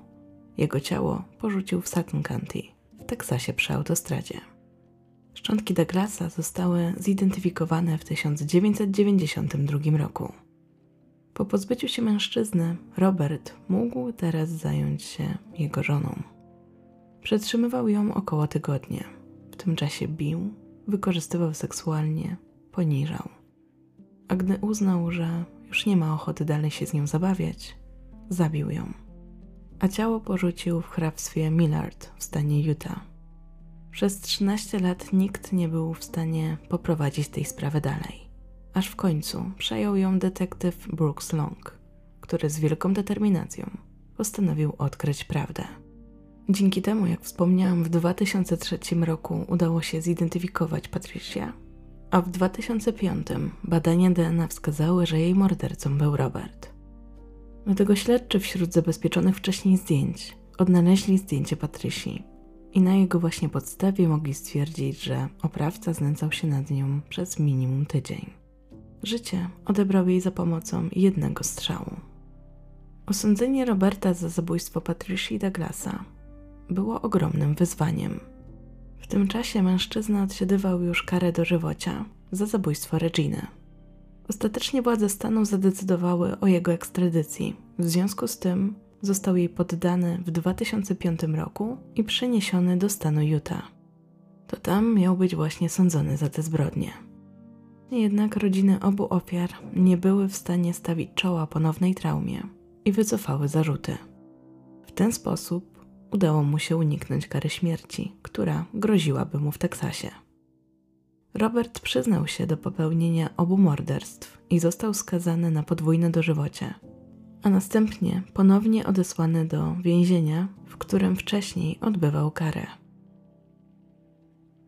Jego ciało porzucił w Sutton County, w Teksasie przy autostradzie. Szczątki Douglasa zostały zidentyfikowane w 1992 roku. Po pozbyciu się mężczyzny, Robert mógł teraz zająć się jego żoną. Przetrzymywał ją około tygodnia. W tym czasie bił, wykorzystywał seksualnie, poniżał. A gdy uznał, że już nie ma ochoty dalej się z nią zabawiać, zabił ją. A ciało porzucił w hrabstwie Millard w stanie Utah. Przez 13 lat nikt nie był w stanie poprowadzić tej sprawy dalej aż w końcu przejął ją detektyw Brooks Long, który z wielką determinacją postanowił odkryć prawdę. Dzięki temu, jak wspomniałam, w 2003 roku udało się zidentyfikować Patricia, a w 2005 badania DNA wskazały, że jej mordercą był Robert. Dlatego śledczy wśród zabezpieczonych wcześniej zdjęć odnaleźli zdjęcie Patrycji i na jego właśnie podstawie mogli stwierdzić, że oprawca znęcał się nad nią przez minimum tydzień. Życie odebrał jej za pomocą jednego strzału. Osądzenie Roberta za zabójstwo Patricia Douglasa było ogromnym wyzwaniem. W tym czasie mężczyzna odsiedywał już karę dożywocia za zabójstwo Reginy. Ostatecznie władze stanu zadecydowały o jego ekstradycji. W związku z tym został jej poddany w 2005 roku i przeniesiony do stanu Utah. To tam miał być właśnie sądzony za te zbrodnie. Jednak rodziny obu ofiar nie były w stanie stawić czoła ponownej traumie i wycofały zarzuty. W ten sposób udało mu się uniknąć kary śmierci, która groziłaby mu w Teksasie. Robert przyznał się do popełnienia obu morderstw i został skazany na podwójne dożywocie, a następnie ponownie odesłany do więzienia, w którym wcześniej odbywał karę.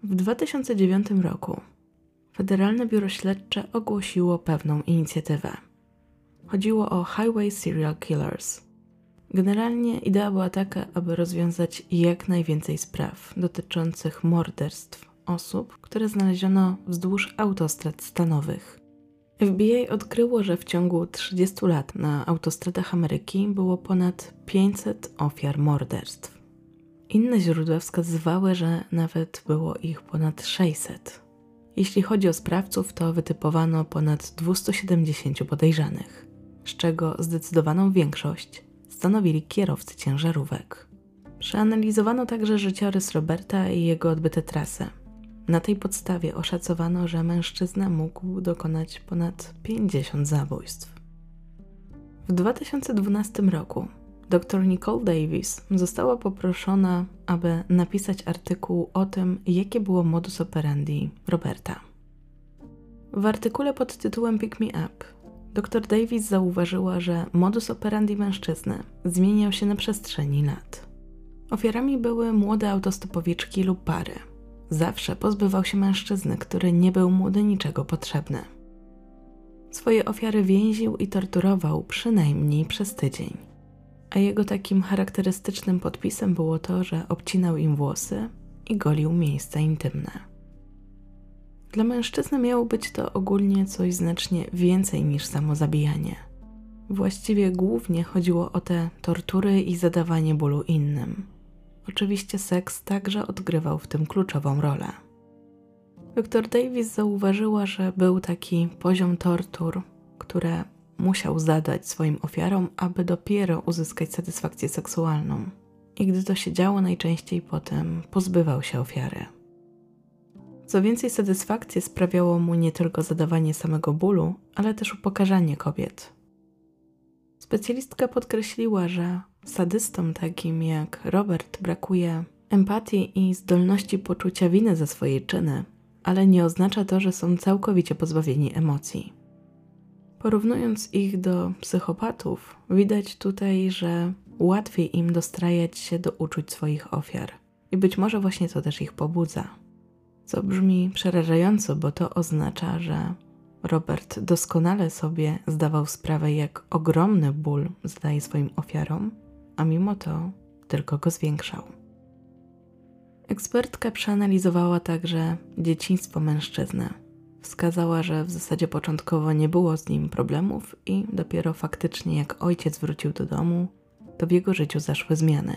W 2009 roku Federalne Biuro Śledcze ogłosiło pewną inicjatywę. Chodziło o Highway Serial Killers. Generalnie idea była taka, aby rozwiązać jak najwięcej spraw dotyczących morderstw osób, które znaleziono wzdłuż autostrad stanowych. FBI odkryło, że w ciągu 30 lat na autostradach Ameryki było ponad 500 ofiar morderstw. Inne źródła wskazywały, że nawet było ich ponad 600. Jeśli chodzi o sprawców, to wytypowano ponad 270 podejrzanych, z czego zdecydowaną większość stanowili kierowcy ciężarówek. Przeanalizowano także życiorys Roberta i jego odbyte trasy. Na tej podstawie oszacowano, że mężczyzna mógł dokonać ponad 50 zabójstw. W 2012 roku dr Nicole Davis została poproszona, aby napisać artykuł o tym, jakie było modus operandi Roberta. W artykule pod tytułem Pick Me Up dr Davis zauważyła, że modus operandi mężczyzny zmieniał się na przestrzeni lat. Ofiarami były młode autostopowiczki lub pary. Zawsze pozbywał się mężczyzny, który nie był mu do niczego potrzebny. Swoje ofiary więził i torturował przynajmniej przez tydzień a jego takim charakterystycznym podpisem było to, że obcinał im włosy i golił miejsca intymne. Dla mężczyzny miało być to ogólnie coś znacznie więcej niż samo zabijanie. Właściwie głównie chodziło o te tortury i zadawanie bólu innym. Oczywiście seks także odgrywał w tym kluczową rolę. Dr Davis zauważyła, że był taki poziom tortur, które musiał zadać swoim ofiarom, aby dopiero uzyskać satysfakcję seksualną. I gdy to się działo, najczęściej potem pozbywał się ofiary. Co więcej, satysfakcję sprawiało mu nie tylko zadawanie samego bólu, ale też upokarzanie kobiet. Specjalistka podkreśliła, że sadystom takim jak Robert brakuje empatii i zdolności poczucia winy za swoje czyny, ale nie oznacza to, że są całkowicie pozbawieni emocji. Porównując ich do psychopatów, widać tutaj, że łatwiej im dostrajać się do uczuć swoich ofiar. I być może właśnie to też ich pobudza. Co brzmi przerażająco, bo to oznacza, że Robert doskonale sobie zdawał sprawę, jak ogromny ból zdaje swoim ofiarom, a mimo to tylko go zwiększał. Ekspertka przeanalizowała także dzieciństwo mężczyzny. Wskazała, że w zasadzie początkowo nie było z nim problemów i dopiero faktycznie jak ojciec wrócił do domu, to w jego życiu zaszły zmiany.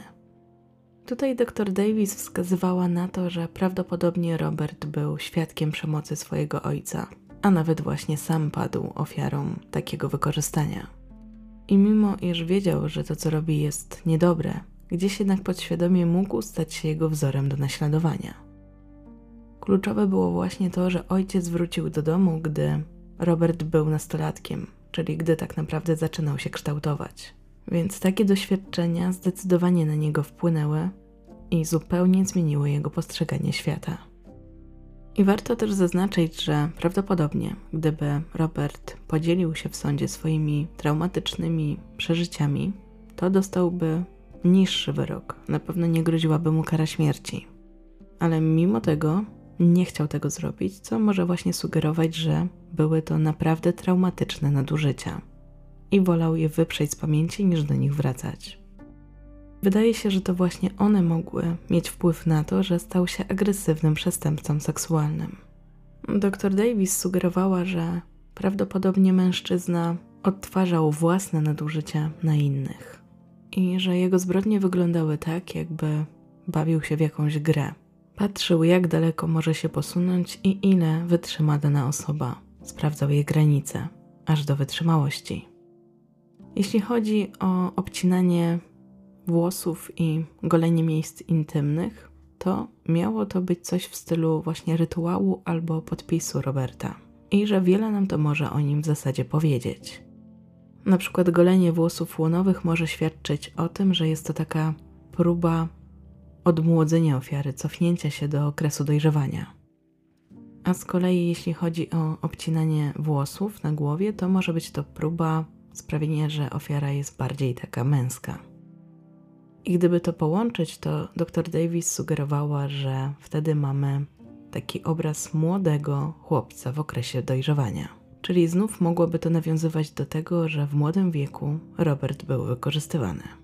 Tutaj dr Davis wskazywała na to, że prawdopodobnie Robert był świadkiem przemocy swojego ojca, a nawet właśnie sam padł ofiarą takiego wykorzystania. I mimo iż wiedział, że to co robi jest niedobre, gdzieś jednak podświadomie mógł stać się jego wzorem do naśladowania. Kluczowe było właśnie to, że ojciec wrócił do domu, gdy Robert był nastolatkiem, czyli gdy tak naprawdę zaczynał się kształtować. Więc takie doświadczenia zdecydowanie na niego wpłynęły i zupełnie zmieniły jego postrzeganie świata. I warto też zaznaczyć, że prawdopodobnie, gdyby Robert podzielił się w sądzie swoimi traumatycznymi przeżyciami, to dostałby niższy wyrok. Na pewno nie groziłaby mu kara śmierci. Ale mimo tego nie chciał tego zrobić, co może właśnie sugerować, że były to naprawdę traumatyczne nadużycia i wolał je wyprzeć z pamięci niż do nich wracać. Wydaje się, że to właśnie one mogły mieć wpływ na to, że stał się agresywnym przestępcą seksualnym. Dr Davis sugerowała, że prawdopodobnie mężczyzna odtwarzał własne nadużycia na innych i że jego zbrodnie wyglądały tak, jakby bawił się w jakąś grę. Patrzył, jak daleko może się posunąć i ile wytrzyma dana osoba. Sprawdzał jej granice, aż do wytrzymałości. Jeśli chodzi o obcinanie włosów i golenie miejsc intymnych, to miało to być coś w stylu właśnie rytuału albo podpisu Roberta. I że wiele nam to może o nim w zasadzie powiedzieć. Na przykład golenie włosów łonowych może świadczyć o tym, że jest to taka próba odmłodzenia ofiary, cofnięcia się do okresu dojrzewania. A z kolei, jeśli chodzi o obcinanie włosów na głowie, to może być to próba sprawienia, że ofiara jest bardziej taka męska. I gdyby to połączyć, to dr Davis sugerowała, że wtedy mamy taki obraz młodego chłopca w okresie dojrzewania. Czyli znów mogłoby to nawiązywać do tego, że w młodym wieku Robert był wykorzystywany.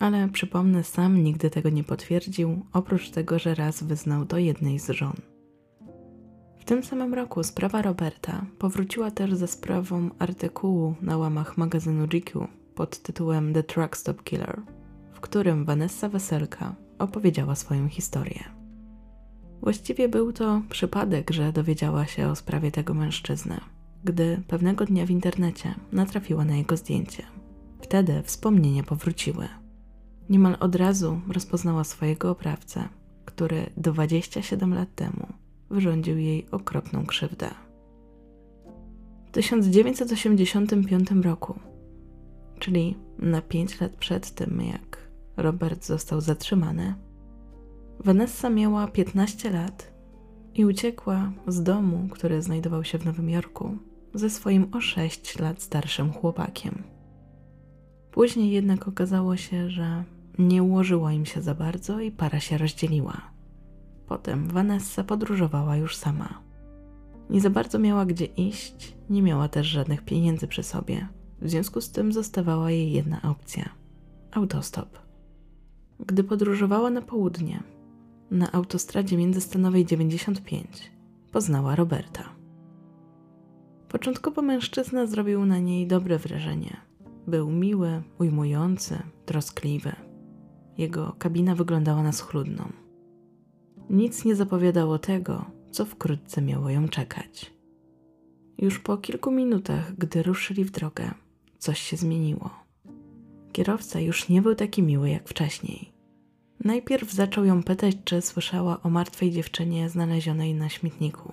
Ale przypomnę, sam nigdy tego nie potwierdził, oprócz tego, że raz wyznał do jednej z żon. W tym samym roku sprawa Roberta powróciła też ze sprawą artykułu na łamach magazynu GQ pod tytułem The Truck Stop Killer, w którym Vanessa Weselka opowiedziała swoją historię. Właściwie był to przypadek, że dowiedziała się o sprawie tego mężczyzny, gdy pewnego dnia w internecie natrafiła na jego zdjęcie. Wtedy wspomnienia powróciły. Niemal od razu rozpoznała swojego oprawcę, który 27 lat temu wyrządził jej okropną krzywdę. W 1985 roku, czyli na 5 lat przed tym, jak Robert został zatrzymany, Vanessa miała 15 lat i uciekła z domu, który znajdował się w Nowym Jorku, ze swoim o 6 lat starszym chłopakiem. Później jednak okazało się, że nie ułożyło im się za bardzo i para się rozdzieliła. Potem Vanessa podróżowała już sama. Nie za bardzo miała gdzie iść, nie miała też żadnych pieniędzy przy sobie. W związku z tym zostawała jej jedna opcja autostop. Gdy podróżowała na południe, na autostradzie międzystanowej 95, poznała Roberta. Początkowo mężczyzna zrobił na niej dobre wrażenie. Był miły, ujmujący, troskliwy. Jego kabina wyglądała na schludną. Nic nie zapowiadało tego, co wkrótce miało ją czekać. Już po kilku minutach, gdy ruszyli w drogę, coś się zmieniło. Kierowca już nie był taki miły jak wcześniej. Najpierw zaczął ją pytać, czy słyszała o martwej dziewczynie znalezionej na śmietniku.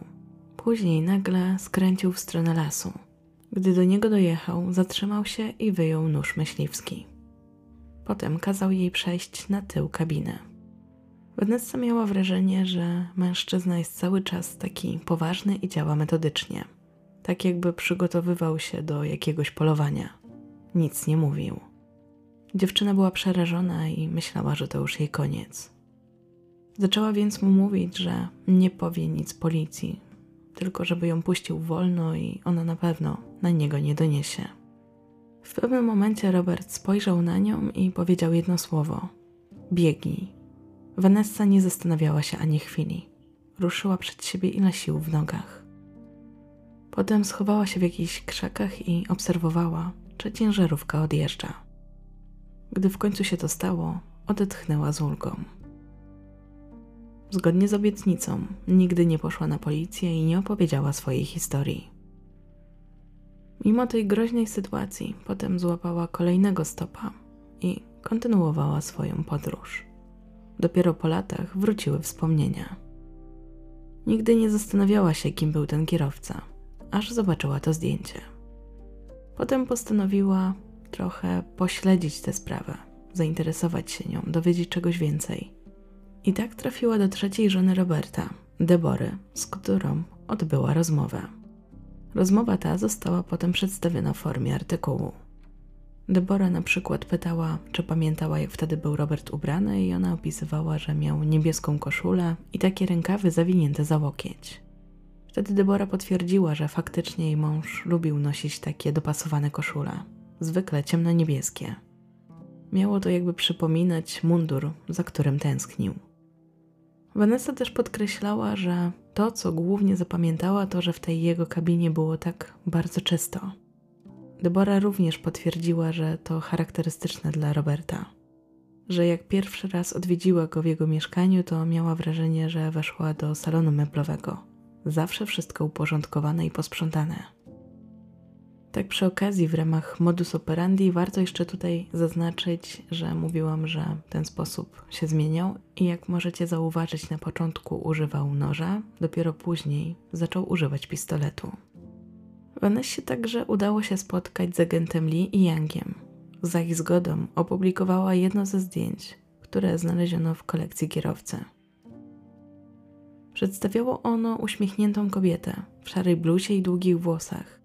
Później nagle skręcił w stronę lasu. Gdy do niego dojechał, zatrzymał się i wyjął nóż myśliwski. Potem kazał jej przejść na tył kabiny. Vanessa miała wrażenie, że mężczyzna jest cały czas taki poważny i działa metodycznie, tak jakby przygotowywał się do jakiegoś polowania. Nic nie mówił. Dziewczyna była przerażona i myślała, że to już jej koniec. Zaczęła więc mu mówić, że nie powie nic policji, tylko żeby ją puścił wolno i ona na pewno na niego nie doniesie. W pewnym momencie Robert spojrzał na nią i powiedział jedno słowo: Biegnij. Vanessa nie zastanawiała się ani chwili. Ruszyła przed siebie i na sił w nogach. Potem schowała się w jakichś krzakach i obserwowała, czy ciężarówka odjeżdża. Gdy w końcu się to stało, odetchnęła z ulgą. Zgodnie z obietnicą, nigdy nie poszła na policję i nie opowiedziała swojej historii. Mimo tej groźnej sytuacji, potem złapała kolejnego stopa i kontynuowała swoją podróż. Dopiero po latach wróciły wspomnienia. Nigdy nie zastanawiała się, kim był ten kierowca, aż zobaczyła to zdjęcie. Potem postanowiła trochę pośledzić tę sprawę, zainteresować się nią, dowiedzieć czegoś więcej. I tak trafiła do trzeciej żony Roberta, Debory, z którą odbyła rozmowę. Rozmowa ta została potem przedstawiona w formie artykułu. Debora na przykład pytała, czy pamiętała, jak wtedy był Robert ubrany, i ona opisywała, że miał niebieską koszulę i takie rękawy zawinięte za łokieć. Wtedy Debora potwierdziła, że faktycznie jej mąż lubił nosić takie dopasowane koszule, zwykle ciemno-niebieskie. Miało to jakby przypominać mundur, za którym tęsknił. Vanessa też podkreślała, że to, co głównie zapamiętała, to, że w tej jego kabinie było tak bardzo czysto. Debora również potwierdziła, że to charakterystyczne dla Roberta. Że jak pierwszy raz odwiedziła go w jego mieszkaniu, to miała wrażenie, że weszła do salonu meblowego. Zawsze wszystko uporządkowane i posprzątane. Tak przy okazji, w ramach modus operandi, warto jeszcze tutaj zaznaczyć, że mówiłam, że ten sposób się zmieniał i jak możecie zauważyć, na początku używał noża, dopiero później zaczął używać pistoletu. Vanessie także udało się spotkać z agentem Lee i Yangiem. Za ich zgodą opublikowała jedno ze zdjęć, które znaleziono w kolekcji kierowcy. Przedstawiało ono uśmiechniętą kobietę w szarej bluzie i długich włosach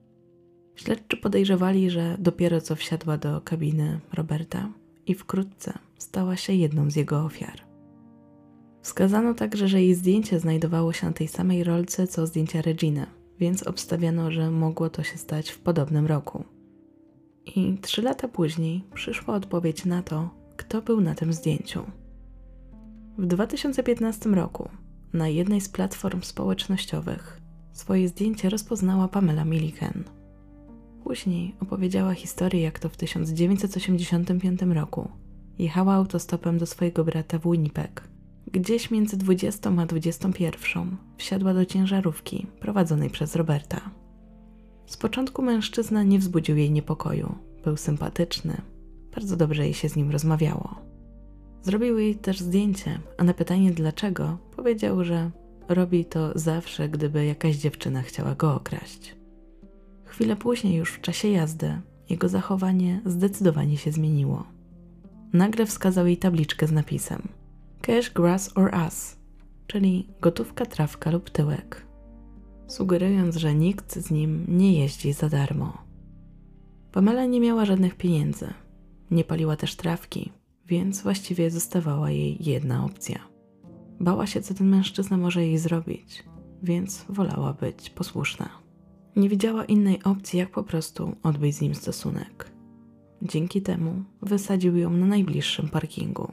Śledczy podejrzewali, że dopiero co wsiadła do kabiny Roberta i wkrótce stała się jedną z jego ofiar. Wskazano także, że jej zdjęcie znajdowało się na tej samej rolce co zdjęcia Reginy, więc obstawiano, że mogło to się stać w podobnym roku. I trzy lata później przyszła odpowiedź na to, kto był na tym zdjęciu. W 2015 roku na jednej z platform społecznościowych swoje zdjęcie rozpoznała Pamela Milliken – Później opowiedziała historię, jak to w 1985 roku jechała autostopem do swojego brata w Winnipeg. Gdzieś między 20 a 21 wsiadła do ciężarówki prowadzonej przez Roberta. Z początku mężczyzna nie wzbudził jej niepokoju. Był sympatyczny, bardzo dobrze jej się z nim rozmawiało. Zrobił jej też zdjęcie, a na pytanie dlaczego powiedział, że robi to zawsze, gdyby jakaś dziewczyna chciała go okraść. Chwilę później, już w czasie jazdy, jego zachowanie zdecydowanie się zmieniło. Nagle wskazał jej tabliczkę z napisem Cash, grass or us, czyli gotówka, trawka lub tyłek, sugerując, że nikt z nim nie jeździ za darmo. Pamela nie miała żadnych pieniędzy, nie paliła też trawki, więc właściwie zostawała jej jedna opcja. Bała się, co ten mężczyzna może jej zrobić, więc wolała być posłuszna. Nie widziała innej opcji, jak po prostu odbyć z nim stosunek. dzięki temu wysadził ją na najbliższym parkingu.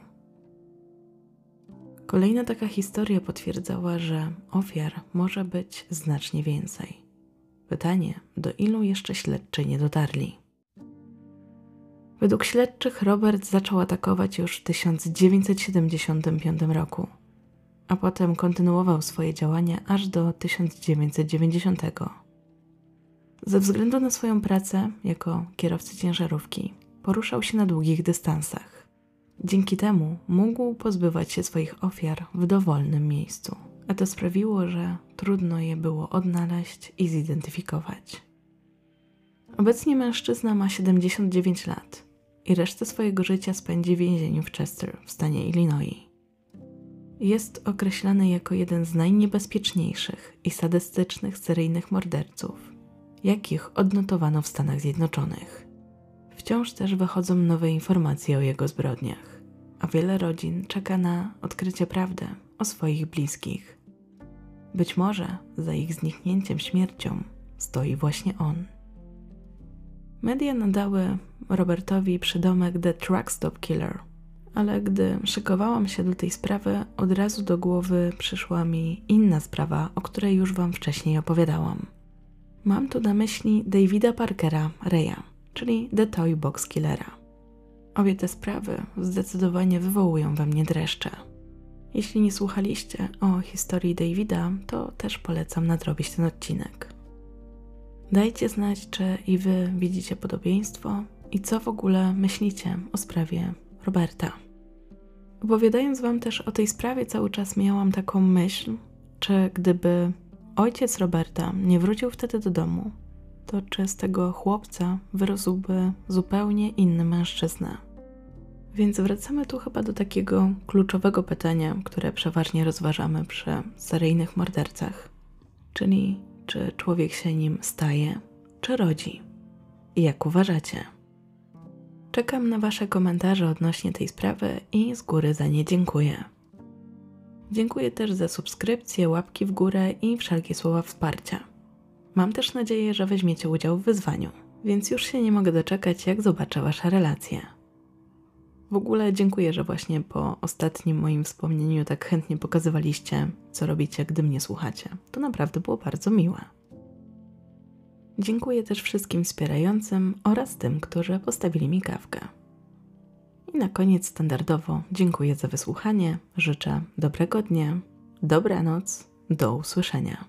Kolejna taka historia potwierdzała, że ofiar może być znacznie więcej. Pytanie, do ilu jeszcze śledczy nie dotarli. Według śledczych Robert zaczął atakować już w 1975 roku, a potem kontynuował swoje działania aż do 1990. Ze względu na swoją pracę jako kierowcy ciężarówki, poruszał się na długich dystansach. Dzięki temu mógł pozbywać się swoich ofiar w dowolnym miejscu, a to sprawiło, że trudno je było odnaleźć i zidentyfikować. Obecnie mężczyzna ma 79 lat i resztę swojego życia spędzi w więzieniu w Chester w stanie Illinois. Jest określany jako jeden z najniebezpieczniejszych i sadystycznych seryjnych morderców, jakich odnotowano w Stanach Zjednoczonych. Wciąż też wychodzą nowe informacje o jego zbrodniach, a wiele rodzin czeka na odkrycie prawdy o swoich bliskich. Być może za ich zniknięciem śmiercią stoi właśnie on. Media nadały Robertowi przydomek The Truck Stop Killer, ale gdy szykowałam się do tej sprawy, od razu do głowy przyszła mi inna sprawa, o której już Wam wcześniej opowiadałam. Mam tu na myśli Davida Parkera Reya, czyli The Toy Box Killera. Obie te sprawy zdecydowanie wywołują we mnie dreszcze. Jeśli nie słuchaliście o historii Davida, to też polecam nadrobić ten odcinek. Dajcie znać, czy i wy widzicie podobieństwo i co w ogóle myślicie o sprawie Roberta. Opowiadając wam też o tej sprawie, cały czas miałam taką myśl, czy gdyby ojciec Roberta nie wrócił wtedy do domu, to czy z tego chłopca wyrósłby zupełnie inny mężczyzna. Więc wracamy tu chyba do takiego kluczowego pytania, które przeważnie rozważamy przy seryjnych mordercach, czyli czy człowiek się nim staje, czy rodzi. I jak uważacie? Czekam na Wasze komentarze odnośnie tej sprawy i z góry za nie dziękuję. Dziękuję też za subskrypcje, łapki w górę i wszelkie słowa wsparcia. Mam też nadzieję, że weźmiecie udział w wyzwaniu, więc już się nie mogę doczekać, jak zobaczę Wasze relacje. W ogóle dziękuję, że właśnie po ostatnim moim wspomnieniu tak chętnie pokazywaliście, co robicie, gdy mnie słuchacie. To naprawdę było bardzo miłe. Dziękuję też wszystkim wspierającym oraz tym, którzy postawili mi kawkę. I na koniec standardowo dziękuję za wysłuchanie, życzę dobrego dnia, dobranoc, do usłyszenia.